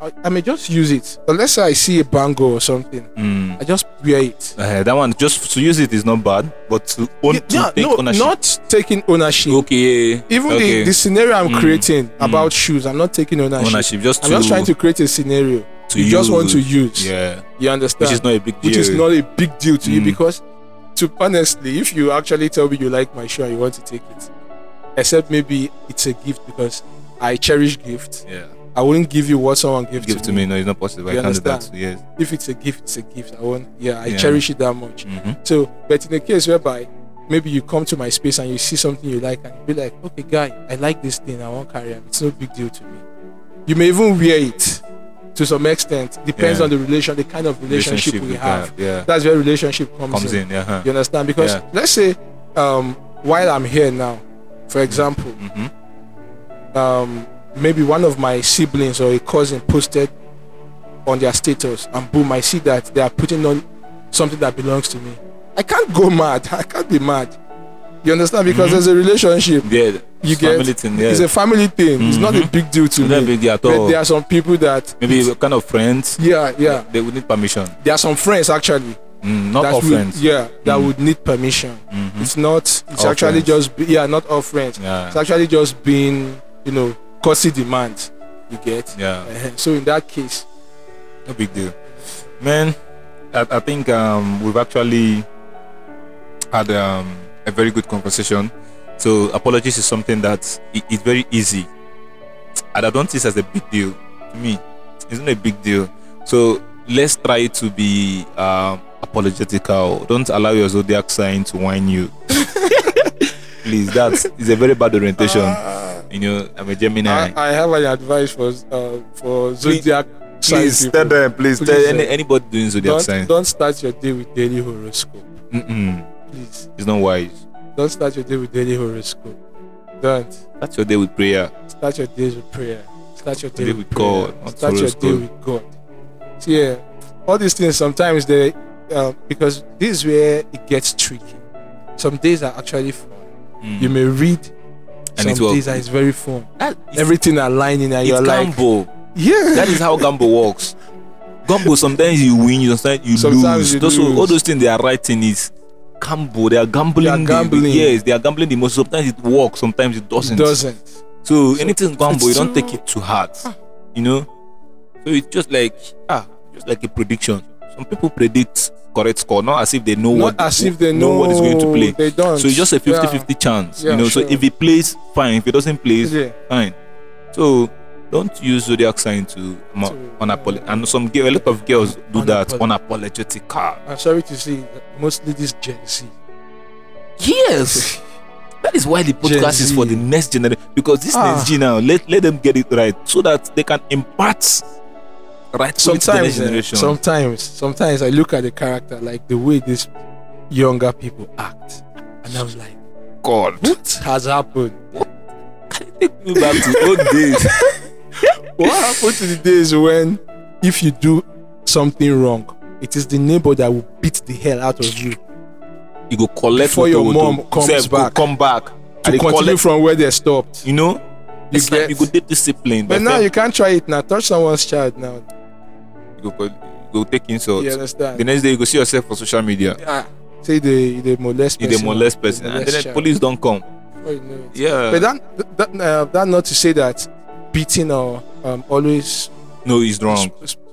[SPEAKER 2] I, I may just use it. unless I see a bangle or something,
[SPEAKER 1] Mm.
[SPEAKER 2] I just wear it.
[SPEAKER 1] Uh, that one just to use it is not bad, but to own to
[SPEAKER 2] Yeah,
[SPEAKER 1] take
[SPEAKER 2] no,
[SPEAKER 1] ownership.
[SPEAKER 2] not taking ownership.
[SPEAKER 1] okay.
[SPEAKER 2] Even
[SPEAKER 1] okay.
[SPEAKER 2] the, the scenario I'm
[SPEAKER 1] Mm,
[SPEAKER 2] creating
[SPEAKER 1] mm.
[SPEAKER 2] about shoes, I'm not taking ownership.
[SPEAKER 1] ownership just
[SPEAKER 2] I'm
[SPEAKER 1] to
[SPEAKER 2] just trying to create a scenario
[SPEAKER 1] to
[SPEAKER 2] you just want to
[SPEAKER 1] use. Yeah.
[SPEAKER 2] You understand?
[SPEAKER 1] Which is not a big deal.
[SPEAKER 2] Which is not a big deal to you
[SPEAKER 1] Mm.
[SPEAKER 2] because, to honestly, if you actually tell me you like my shoe and you want to take it, except maybe it's a gift because I cherish gifts.
[SPEAKER 1] Yeah.
[SPEAKER 2] I wouldn't give you what someone gives
[SPEAKER 1] Give to me. No, it's not possible.
[SPEAKER 2] You
[SPEAKER 1] I can't do that.
[SPEAKER 2] understand?
[SPEAKER 1] Yes.
[SPEAKER 2] If it's a gift, it's a gift. I won't. Yeah, I
[SPEAKER 1] Yeah.
[SPEAKER 2] cherish it that much.
[SPEAKER 1] Mm-hmm.
[SPEAKER 2] So, but in a case whereby maybe you come to my space and you see something you like and you be like, okay, guy, I like this thing, I won't carry it. It's no big deal to me. You may even wear it to some extent. Depends
[SPEAKER 1] Yeah.
[SPEAKER 2] on the relation, the kind of relationship, we have.
[SPEAKER 1] that, Yeah.
[SPEAKER 2] That's where relationship comes,
[SPEAKER 1] Comes
[SPEAKER 2] in.
[SPEAKER 1] in. Yeah. huh.
[SPEAKER 2] You understand? Because
[SPEAKER 1] Yeah.
[SPEAKER 2] let's say, um, while I'm here now, for example,
[SPEAKER 1] Mm-hmm.
[SPEAKER 2] um, maybe one of my siblings or a cousin posted on their status, and boom, I see that they are putting on something that belongs to me. I can't go mad. I can't be mad. You understand? Because
[SPEAKER 1] Mhm.
[SPEAKER 2] there's a relationship.
[SPEAKER 1] Yeah.
[SPEAKER 2] You
[SPEAKER 1] family
[SPEAKER 2] get
[SPEAKER 1] thing. Yeah.
[SPEAKER 2] it's a family thing. It's not a
[SPEAKER 1] Mhm.
[SPEAKER 2] big deal to
[SPEAKER 1] It's not
[SPEAKER 2] me.
[SPEAKER 1] big deal at
[SPEAKER 2] But there are some people that
[SPEAKER 1] Maybe kind of friends.
[SPEAKER 2] yeah, yeah.
[SPEAKER 1] They would need permission.
[SPEAKER 2] There are some friends actually
[SPEAKER 1] Mm, not all
[SPEAKER 2] would,
[SPEAKER 1] friends.
[SPEAKER 2] yeah that
[SPEAKER 1] Mm.
[SPEAKER 2] would need permission.
[SPEAKER 1] Mhm.
[SPEAKER 2] It's not. It's
[SPEAKER 1] All
[SPEAKER 2] actually
[SPEAKER 1] friends.
[SPEAKER 2] just yeah, not all friends.
[SPEAKER 1] Yeah.
[SPEAKER 2] It's actually just being you know courtesy demand, You get.
[SPEAKER 1] Yeah.
[SPEAKER 2] Uh-huh. So in that case,
[SPEAKER 1] No big deal. Man, I, I think um, we've actually had um, a very good conversation. So apologies is something that i- it's very easy. And I don't see it as a big deal to me. It's not a big deal. So let's try to be um, apologetical. Don't allow your zodiac sign to whine you. Please, that's a very bad orientation.
[SPEAKER 2] Ah,
[SPEAKER 1] you know, I'm a Gemini.
[SPEAKER 2] I, I have an advice for uh, for zodiac
[SPEAKER 1] please tell them, please,
[SPEAKER 2] Please,
[SPEAKER 1] tell
[SPEAKER 2] uh,
[SPEAKER 1] any, anybody doing zodiac
[SPEAKER 2] Don't,
[SPEAKER 1] sign.
[SPEAKER 2] don't start your day with daily horoscope.
[SPEAKER 1] Mm-mm.
[SPEAKER 2] Please,
[SPEAKER 1] It's not wise.
[SPEAKER 2] don't start your day with daily horoscope. Don't
[SPEAKER 1] Start your day with prayer.
[SPEAKER 2] start your days with prayer. Start your day
[SPEAKER 1] Day
[SPEAKER 2] with.
[SPEAKER 1] God, not
[SPEAKER 2] Start your day with God. See, yeah, all these things sometimes they uh, because this is where it gets tricky. Some days are actually fun.
[SPEAKER 1] Mm.
[SPEAKER 2] You may read.
[SPEAKER 1] And
[SPEAKER 2] some
[SPEAKER 1] it will-
[SPEAKER 2] days are it's very fun.
[SPEAKER 1] That-
[SPEAKER 2] Everything aligning and you're like, yeah.
[SPEAKER 1] That is how gamble works. Gamble. Sometimes you win. You sometimes you
[SPEAKER 2] Sometimes
[SPEAKER 1] lose.
[SPEAKER 2] you
[SPEAKER 1] Those
[SPEAKER 2] lose.
[SPEAKER 1] all those things they are writing is gamble. They are gambling.
[SPEAKER 2] They are
[SPEAKER 1] the- yes, they are gambling the most. Sometimes it works. Sometimes it doesn't.
[SPEAKER 2] doesn't.
[SPEAKER 1] So,
[SPEAKER 2] So
[SPEAKER 1] anything gamble, you don't take it to heart.
[SPEAKER 2] Ah.
[SPEAKER 1] You know. So it's just like ah, just like a prediction. Some people predict correct score, not as if they know
[SPEAKER 2] Not
[SPEAKER 1] what
[SPEAKER 2] as if they know,
[SPEAKER 1] what is going to play.
[SPEAKER 2] They don't.
[SPEAKER 1] So it's just a 50
[SPEAKER 2] Yeah.
[SPEAKER 1] 50 chance.
[SPEAKER 2] Yeah,
[SPEAKER 1] you know,
[SPEAKER 2] sure.
[SPEAKER 1] so if he plays, fine. If he doesn't play,
[SPEAKER 2] Yeah.
[SPEAKER 1] fine. So don't use zodiac sign to, mo-
[SPEAKER 2] To,
[SPEAKER 1] unapolo-
[SPEAKER 2] uh,
[SPEAKER 1] and some girl, a lot of girls do that
[SPEAKER 2] Unapolo-
[SPEAKER 1] unapologetic.
[SPEAKER 2] I'm sorry to say, that mostly this Gen Z.
[SPEAKER 1] Yes. That is why the
[SPEAKER 2] Gen
[SPEAKER 1] podcast is for the next generation because this
[SPEAKER 2] Ah.
[SPEAKER 1] next G now let, let them get it right so that they can impart right to
[SPEAKER 2] Sometimes, eh,
[SPEAKER 1] generation.
[SPEAKER 2] sometimes, sometimes I look at the character, like the way these younger people act, and I was like,
[SPEAKER 1] God,
[SPEAKER 2] what has happened?
[SPEAKER 1] take me back to old days.
[SPEAKER 2] What happened to the days when, if you do something wrong, it is the neighbor that will beat the hell out of you
[SPEAKER 1] You go collect
[SPEAKER 2] Before your mom comes
[SPEAKER 1] Sef,
[SPEAKER 2] back.
[SPEAKER 1] come back.
[SPEAKER 2] to
[SPEAKER 1] And
[SPEAKER 2] continue
[SPEAKER 1] collect,
[SPEAKER 2] from where they stopped.
[SPEAKER 1] you know,
[SPEAKER 2] You
[SPEAKER 1] you get
[SPEAKER 2] get-
[SPEAKER 1] you go dey disciplined.
[SPEAKER 2] But
[SPEAKER 1] but
[SPEAKER 2] now
[SPEAKER 1] then
[SPEAKER 2] you can't try it now. Touch someone's child now.
[SPEAKER 1] You go, you go take insults.
[SPEAKER 2] You
[SPEAKER 1] The
[SPEAKER 2] understand?
[SPEAKER 1] next day you go see yourself for social media.
[SPEAKER 2] Ah, say the they molest person.
[SPEAKER 1] dey molest person,
[SPEAKER 2] they
[SPEAKER 1] and then the
[SPEAKER 2] child.
[SPEAKER 1] police don't come.
[SPEAKER 2] You know.
[SPEAKER 1] Yeah,
[SPEAKER 2] But that that, uh, that not to say that beating or um, always
[SPEAKER 1] no, it's wrong.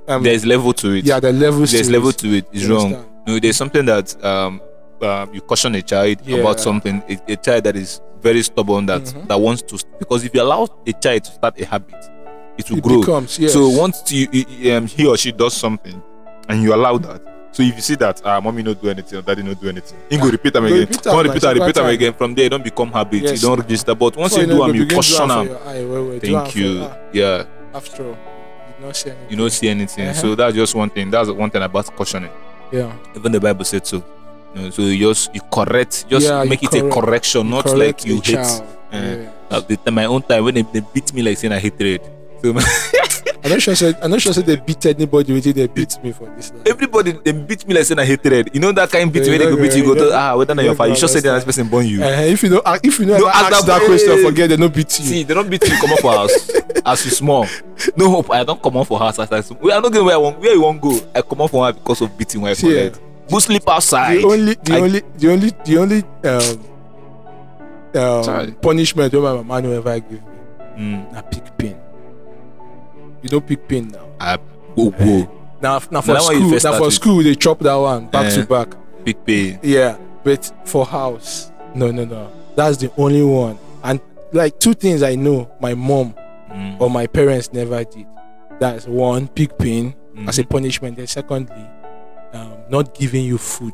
[SPEAKER 2] Um,
[SPEAKER 1] There's level to it.
[SPEAKER 2] yeah, the levels.
[SPEAKER 1] there's
[SPEAKER 2] to
[SPEAKER 1] level
[SPEAKER 2] it.
[SPEAKER 1] to it. It's wrong.
[SPEAKER 2] understand?
[SPEAKER 1] No, there's something that um, um you caution a child
[SPEAKER 2] Yeah.
[SPEAKER 1] about something. A, a child that is very stubborn that
[SPEAKER 2] Mhm.
[SPEAKER 1] that wants to because if you allow a child to start a habit, it will
[SPEAKER 2] It
[SPEAKER 1] grow.
[SPEAKER 2] becomes yes.
[SPEAKER 1] So once you, you- um, he or she does something, and you allow that. So if you see that ah, mommy not do anything or daddy not do anything, you go
[SPEAKER 2] Ah,
[SPEAKER 1] repeat them
[SPEAKER 2] go
[SPEAKER 1] again.
[SPEAKER 2] repeat am
[SPEAKER 1] repeat
[SPEAKER 2] na
[SPEAKER 1] repeat them again. From there, don't become habit.
[SPEAKER 2] Yes,
[SPEAKER 1] you don't register. But once
[SPEAKER 2] Before
[SPEAKER 1] you
[SPEAKER 2] know,
[SPEAKER 1] do them, you caution them.
[SPEAKER 2] your eye, well, well, do
[SPEAKER 1] Thank you.
[SPEAKER 2] ah,
[SPEAKER 1] Yeah,
[SPEAKER 2] After all, you not say anything.
[SPEAKER 1] you don't see anything.
[SPEAKER 2] Uh-huh.
[SPEAKER 1] So that's just one thing. That's one thing about cautioning.
[SPEAKER 2] Yeah.
[SPEAKER 1] Even the Bible said so. You know, so you just you correct, just
[SPEAKER 2] Yeah,
[SPEAKER 1] make it a
[SPEAKER 2] correct-
[SPEAKER 1] correction, not like you hate. Uh,
[SPEAKER 2] Yeah.
[SPEAKER 1] At the my own time when they, they beat me like saying I hate trade. So
[SPEAKER 2] I'm not sure. I'm not sure. Say they beat anybody. With it, they beat me for this. Like.
[SPEAKER 1] everybody they beat me like saying I hate trade. You know that kind of beat
[SPEAKER 2] Yeah,
[SPEAKER 1] when they go
[SPEAKER 2] don't
[SPEAKER 1] beat you,
[SPEAKER 2] go-
[SPEAKER 1] you go
[SPEAKER 2] you
[SPEAKER 1] to ah whether
[SPEAKER 2] you
[SPEAKER 1] your
[SPEAKER 2] don't
[SPEAKER 1] father. You just say the next
[SPEAKER 2] understand.
[SPEAKER 1] person born you.
[SPEAKER 2] Uh, if you know, if you know,
[SPEAKER 1] No,
[SPEAKER 2] ever
[SPEAKER 1] ask
[SPEAKER 2] ask
[SPEAKER 1] that
[SPEAKER 2] that question, forget they no beat you.
[SPEAKER 1] See, they don't beat you come up for house as you small. No hope. I don't come out for house as I small. We are not going where I want. Where you want go? I come out for house because of beating when I collect. Go sleep outside.
[SPEAKER 2] the only, the
[SPEAKER 1] I-
[SPEAKER 2] only, the only, the only um,
[SPEAKER 1] Sorry.
[SPEAKER 2] um, punishment wey my mama no ever give me
[SPEAKER 1] Mm,
[SPEAKER 2] na pick pin. You don't pick pin now.
[SPEAKER 1] I go go.
[SPEAKER 2] Now, now for school, now for
[SPEAKER 1] with.
[SPEAKER 2] school they chop that one back to back.
[SPEAKER 1] Big pay.
[SPEAKER 2] Yeah, but for house, no, no, no. That's the only one. And like two things I know my mom
[SPEAKER 1] Mm,
[SPEAKER 2] or my parents never did. That's one, pick pin
[SPEAKER 1] mm,
[SPEAKER 2] as a punishment. Then secondly, um, not giving you food.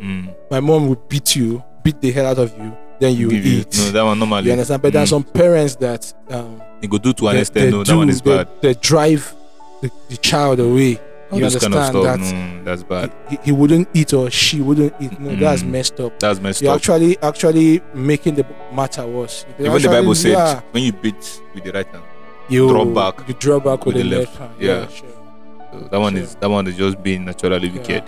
[SPEAKER 1] mm.
[SPEAKER 2] My mom would beat you, beat the hell out of you, then you
[SPEAKER 1] Give
[SPEAKER 2] eat.
[SPEAKER 1] No, that one normally.
[SPEAKER 2] you understand? But there are
[SPEAKER 1] Mm.
[SPEAKER 2] some parents that um,
[SPEAKER 1] You go do to an extent.
[SPEAKER 2] they
[SPEAKER 1] No, that one is
[SPEAKER 2] they,
[SPEAKER 1] bad.
[SPEAKER 2] they drive the, the child away.
[SPEAKER 1] All
[SPEAKER 2] you
[SPEAKER 1] this kind of
[SPEAKER 2] understand that
[SPEAKER 1] No, that's bad.
[SPEAKER 2] he, he wouldn't eat or she wouldn't eat. No, that's
[SPEAKER 1] Mm.
[SPEAKER 2] messed up.
[SPEAKER 1] That's messed
[SPEAKER 2] You're
[SPEAKER 1] up.
[SPEAKER 2] actually actually making the matter worse. You
[SPEAKER 1] Even the Bible said
[SPEAKER 2] yeah,
[SPEAKER 1] when you beat with the right hand,
[SPEAKER 2] you
[SPEAKER 1] draw back
[SPEAKER 2] You draw back with,
[SPEAKER 1] with
[SPEAKER 2] the left, hand.
[SPEAKER 1] Yeah.
[SPEAKER 2] sure.
[SPEAKER 1] so that one
[SPEAKER 2] Sure.
[SPEAKER 1] is that one is just being naturally wicked.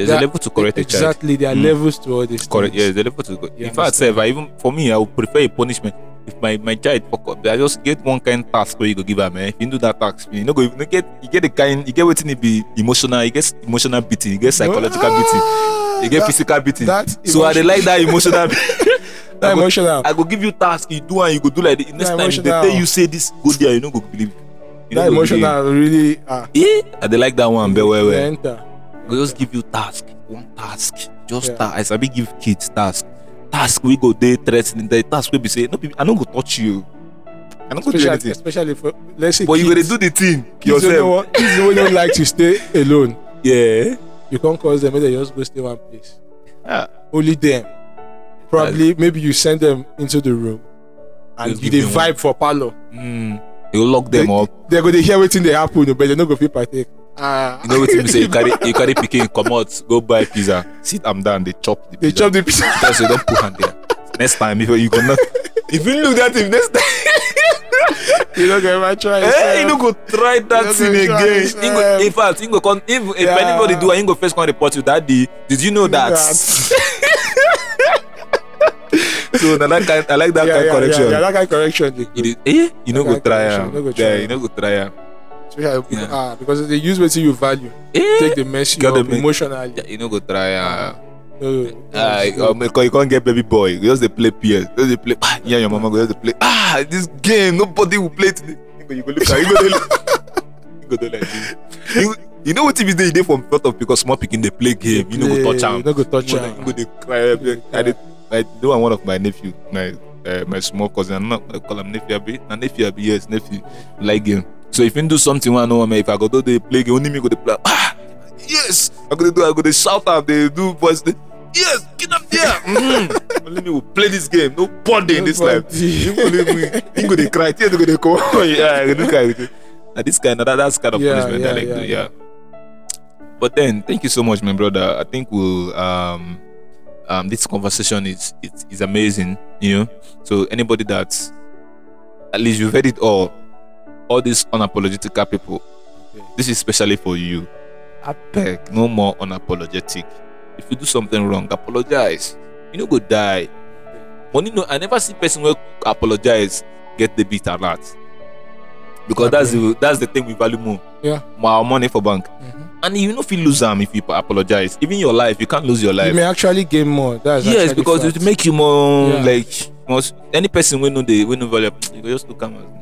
[SPEAKER 1] There's
[SPEAKER 2] That-
[SPEAKER 1] a level to correct a child.
[SPEAKER 2] Exactly, there are
[SPEAKER 1] Mm.
[SPEAKER 2] levels to all these
[SPEAKER 1] Correct.
[SPEAKER 2] things.
[SPEAKER 1] Yeah, there's a level to go. In fact, sef, I even for me, I would prefer a punishment. If my, my child fuck up, I just get one kind task where you go give her, man. If you do that task, you know, go you get you get the kind you get waiting to be emotional, you get emotional beating, you get psychological beating,
[SPEAKER 2] Ah,
[SPEAKER 1] you get
[SPEAKER 2] that-
[SPEAKER 1] physical beating. so I like that emotional.
[SPEAKER 2] that
[SPEAKER 1] I go-
[SPEAKER 2] emotional.
[SPEAKER 1] I go give you task, you do and you go do like this. Next
[SPEAKER 2] That
[SPEAKER 1] time
[SPEAKER 2] emotional.
[SPEAKER 1] tell you say this, go there, you no go believe. You
[SPEAKER 2] that
[SPEAKER 1] believe.
[SPEAKER 2] emotional really ah.
[SPEAKER 1] Yeah, I dey like that one, but well,
[SPEAKER 2] you enter.
[SPEAKER 1] just give you task one task just
[SPEAKER 2] Yeah.
[SPEAKER 1] task i sabi give kids task task we go dey threatening the task wey be say no i no go touch you i no go do
[SPEAKER 2] Especially,
[SPEAKER 1] anything
[SPEAKER 2] especially for let's say
[SPEAKER 1] but you go dey
[SPEAKER 2] kids.
[SPEAKER 1] do the thing
[SPEAKER 2] Kids don't
[SPEAKER 1] yourself
[SPEAKER 2] kids wey don't like to stay alone.
[SPEAKER 1] yeah
[SPEAKER 2] You can't cause them, they just go stay one place.
[SPEAKER 1] ah
[SPEAKER 2] Only them. Probably maybe you send them into the room and you
[SPEAKER 1] give
[SPEAKER 2] dey
[SPEAKER 1] them one.
[SPEAKER 2] vibe for parlor.
[SPEAKER 1] mm, you lock them
[SPEAKER 2] They-
[SPEAKER 1] up
[SPEAKER 2] They're gonna hear wetin dey happen, but they no go fit partake. Ah,
[SPEAKER 1] you know wetin be say you carry you carry pikin comot go buy pizza sit am down dey chop the pizza.
[SPEAKER 2] they chop the pizza.
[SPEAKER 1] tell say don put hand there next time if you go not if you look that thing next time
[SPEAKER 2] you no go ever try.
[SPEAKER 1] Eh, you no go try that thing again. Go, in fact, he go come, if, if
[SPEAKER 2] Yeah.
[SPEAKER 1] anybody do, he go first come report you that day. Did you know that? so na that kind, I like that
[SPEAKER 2] yeah,
[SPEAKER 1] kind
[SPEAKER 2] yeah,
[SPEAKER 1] correction.
[SPEAKER 2] Yeah, yeah, that kind of correction.
[SPEAKER 1] You
[SPEAKER 2] good.
[SPEAKER 1] dey- eh, you no go try
[SPEAKER 2] correction, you no go try
[SPEAKER 1] Yeah, you no go try.
[SPEAKER 2] Especially
[SPEAKER 1] Yeah.
[SPEAKER 2] ah, because they use wetin you value.
[SPEAKER 1] Eh,
[SPEAKER 2] Take the mess you up emotionally.
[SPEAKER 1] yeah, you no go try am.
[SPEAKER 2] No, no,
[SPEAKER 1] um, you can't get baby boy. You just dey play PS. Just dey play. Ah, yeah, your mama go just play. Ah, this game nobody will play today. You go, you go look at. You go look. You go do like this. You, you know what dey you dey from front of because small pikin dey play game. You no go touch am.
[SPEAKER 2] You no go touch
[SPEAKER 1] You go dey cry. I dey I know one of my nephew. My uh, my small cousin. I'm not gonna call him nephew. Abi. Na nephew, abi. yes, nephew. Like game. So if you do something, one know. If I go to the play game, only me go to play. Ah, yes. I go to do. I go to shout out. They do voice. They, yes, get up there. mm. Only me will play this game. No bonding in this life. You go to you go to cry. Tears go to come. yeah, I to cry. with. Now this kind of that, that's kind of
[SPEAKER 2] Yeah,
[SPEAKER 1] punishment
[SPEAKER 2] yeah,
[SPEAKER 1] I like
[SPEAKER 2] yeah,
[SPEAKER 1] to, yeah. But then, thank you so much, my brother. I think we'll um um this conversation is is, is amazing, you know. So anybody that's at least you've heard it all, all these unapologetical people. This is especially for you. I beg, no more unapologetic. If you do something wrong, apologize. You know, go die. Money, no, I never see person who apologize get the beat a lot. Because that's the that's the thing we value more.
[SPEAKER 2] Yeah.
[SPEAKER 1] More money for bank.
[SPEAKER 2] Mhm.
[SPEAKER 1] And you know, if you lose them if you apologize, even your life, you can't lose your life.
[SPEAKER 2] You may actually gain more. That's
[SPEAKER 1] yes, because
[SPEAKER 2] fact.
[SPEAKER 1] it make you more
[SPEAKER 2] Yeah.
[SPEAKER 1] like most any person when know the when know value, you just look am as a person.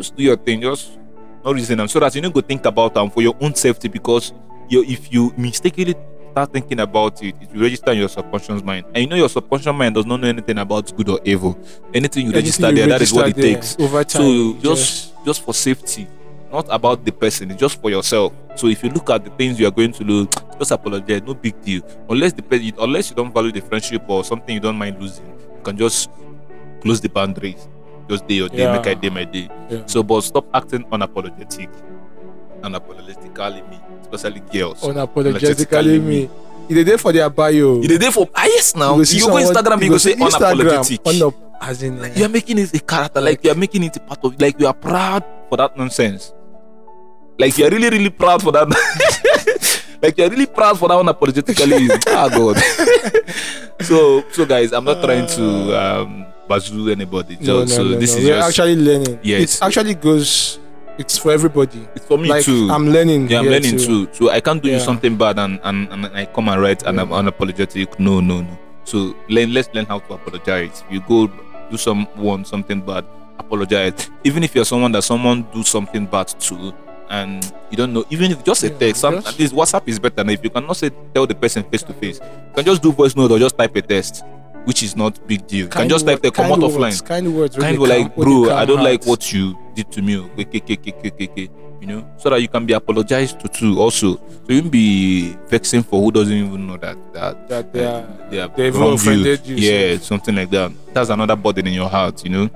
[SPEAKER 1] Just do your thing, just no reason them so that you don't go think about them for your own safety because you if you mistakenly start thinking about it, it will register in your subconscious mind. And you know your subconscious mind does not know anything about good or evil. Anything you
[SPEAKER 2] Anything
[SPEAKER 1] register
[SPEAKER 2] you
[SPEAKER 1] there, that is what it takes.
[SPEAKER 2] over time.
[SPEAKER 1] So just just for safety, not about the person, it's just for yourself. So if you look at the things you are going to lose, just apologize, no big deal. Unless the person, unless you don't value the friendship or something you don't mind losing, you can just close the boundaries. Just day your day,
[SPEAKER 2] Yeah.
[SPEAKER 1] make I day my day.
[SPEAKER 2] Yeah.
[SPEAKER 1] So, but stop acting unapologetic, unapologetically me, especially girls.
[SPEAKER 2] unapologetically me. It is there for their bio.
[SPEAKER 1] You dey there for ah yes now. You,
[SPEAKER 2] see
[SPEAKER 1] go Instagram, you go say unapologetic.
[SPEAKER 2] Unap, as in,
[SPEAKER 1] Like, you are making it a character, like you are making it a part of like you are proud for that nonsense. Like you are really, really proud for that. like you are really proud for that unapologetically. ah God. so so guys, I'm not trying to um bazoo anybody.
[SPEAKER 2] no, no,
[SPEAKER 1] so
[SPEAKER 2] no,
[SPEAKER 1] this
[SPEAKER 2] no.
[SPEAKER 1] is
[SPEAKER 2] We're
[SPEAKER 1] just
[SPEAKER 2] actually learning.
[SPEAKER 1] Yeah,
[SPEAKER 2] It actually goes. It's for everybody.
[SPEAKER 1] it's for me
[SPEAKER 2] like
[SPEAKER 1] too.
[SPEAKER 2] I'm learning.
[SPEAKER 1] yeah, I'm learning too. So I can't do you something bad and, and, and I come and write and I'm unapologetic. No, no, no. So learn, let's learn how to apologize. You go do someone something bad, apologize. Even if you're someone that someone do something bad to, and you don't know, even if just a
[SPEAKER 2] Yeah,
[SPEAKER 1] text, some, at least WhatsApp is better. Now, if you cannot say tell the person face to face, you can just do voice note or just type a text, which is not big deal. You can just type the come out
[SPEAKER 2] words,
[SPEAKER 1] offline
[SPEAKER 2] Kind words.
[SPEAKER 1] kind of
[SPEAKER 2] really
[SPEAKER 1] like, bro, I don't like what you did to me. You know, so that you can be apologized to too. Also, so you won't be vexing for who doesn't even know that that
[SPEAKER 2] that they are.
[SPEAKER 1] they have
[SPEAKER 2] they've offended you,
[SPEAKER 1] Yeah,
[SPEAKER 2] so-
[SPEAKER 1] something like that. That's another burden in your heart. You know,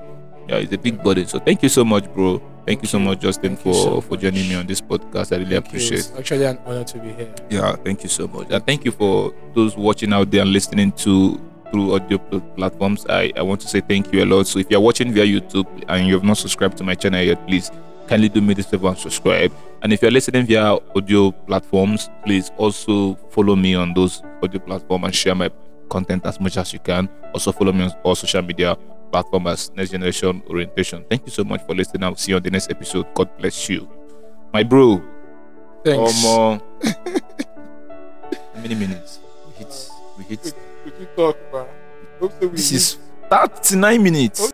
[SPEAKER 1] yeah, it's a big burden. So thank you so much, bro. Thank you so much, Justin,
[SPEAKER 2] Thank
[SPEAKER 1] for
[SPEAKER 2] so
[SPEAKER 1] for joining me on this podcast. I really
[SPEAKER 2] Thank
[SPEAKER 1] appreciate.
[SPEAKER 2] It's actually an honor to be here.
[SPEAKER 1] Yeah, thank you so much. And thank you for those watching out there and listening to through audio platforms. I, I want to say thank you a lot. So if you're watching via YouTube and you have not subscribed to my channel yet, please kindly do me this favor and subscribe. And if you're listening via audio platforms, please also follow me on those audio platforms and share my content as much as you can. Also follow me on all social media platforms as Next Generation Orientation. Thank you so much for listening. I'll see you on the next episode. God bless you. My bro,
[SPEAKER 2] Thanks.
[SPEAKER 1] um, uh, how many minutes? We hit. We hit.
[SPEAKER 2] We talk, bro.
[SPEAKER 1] This is 39 minutes.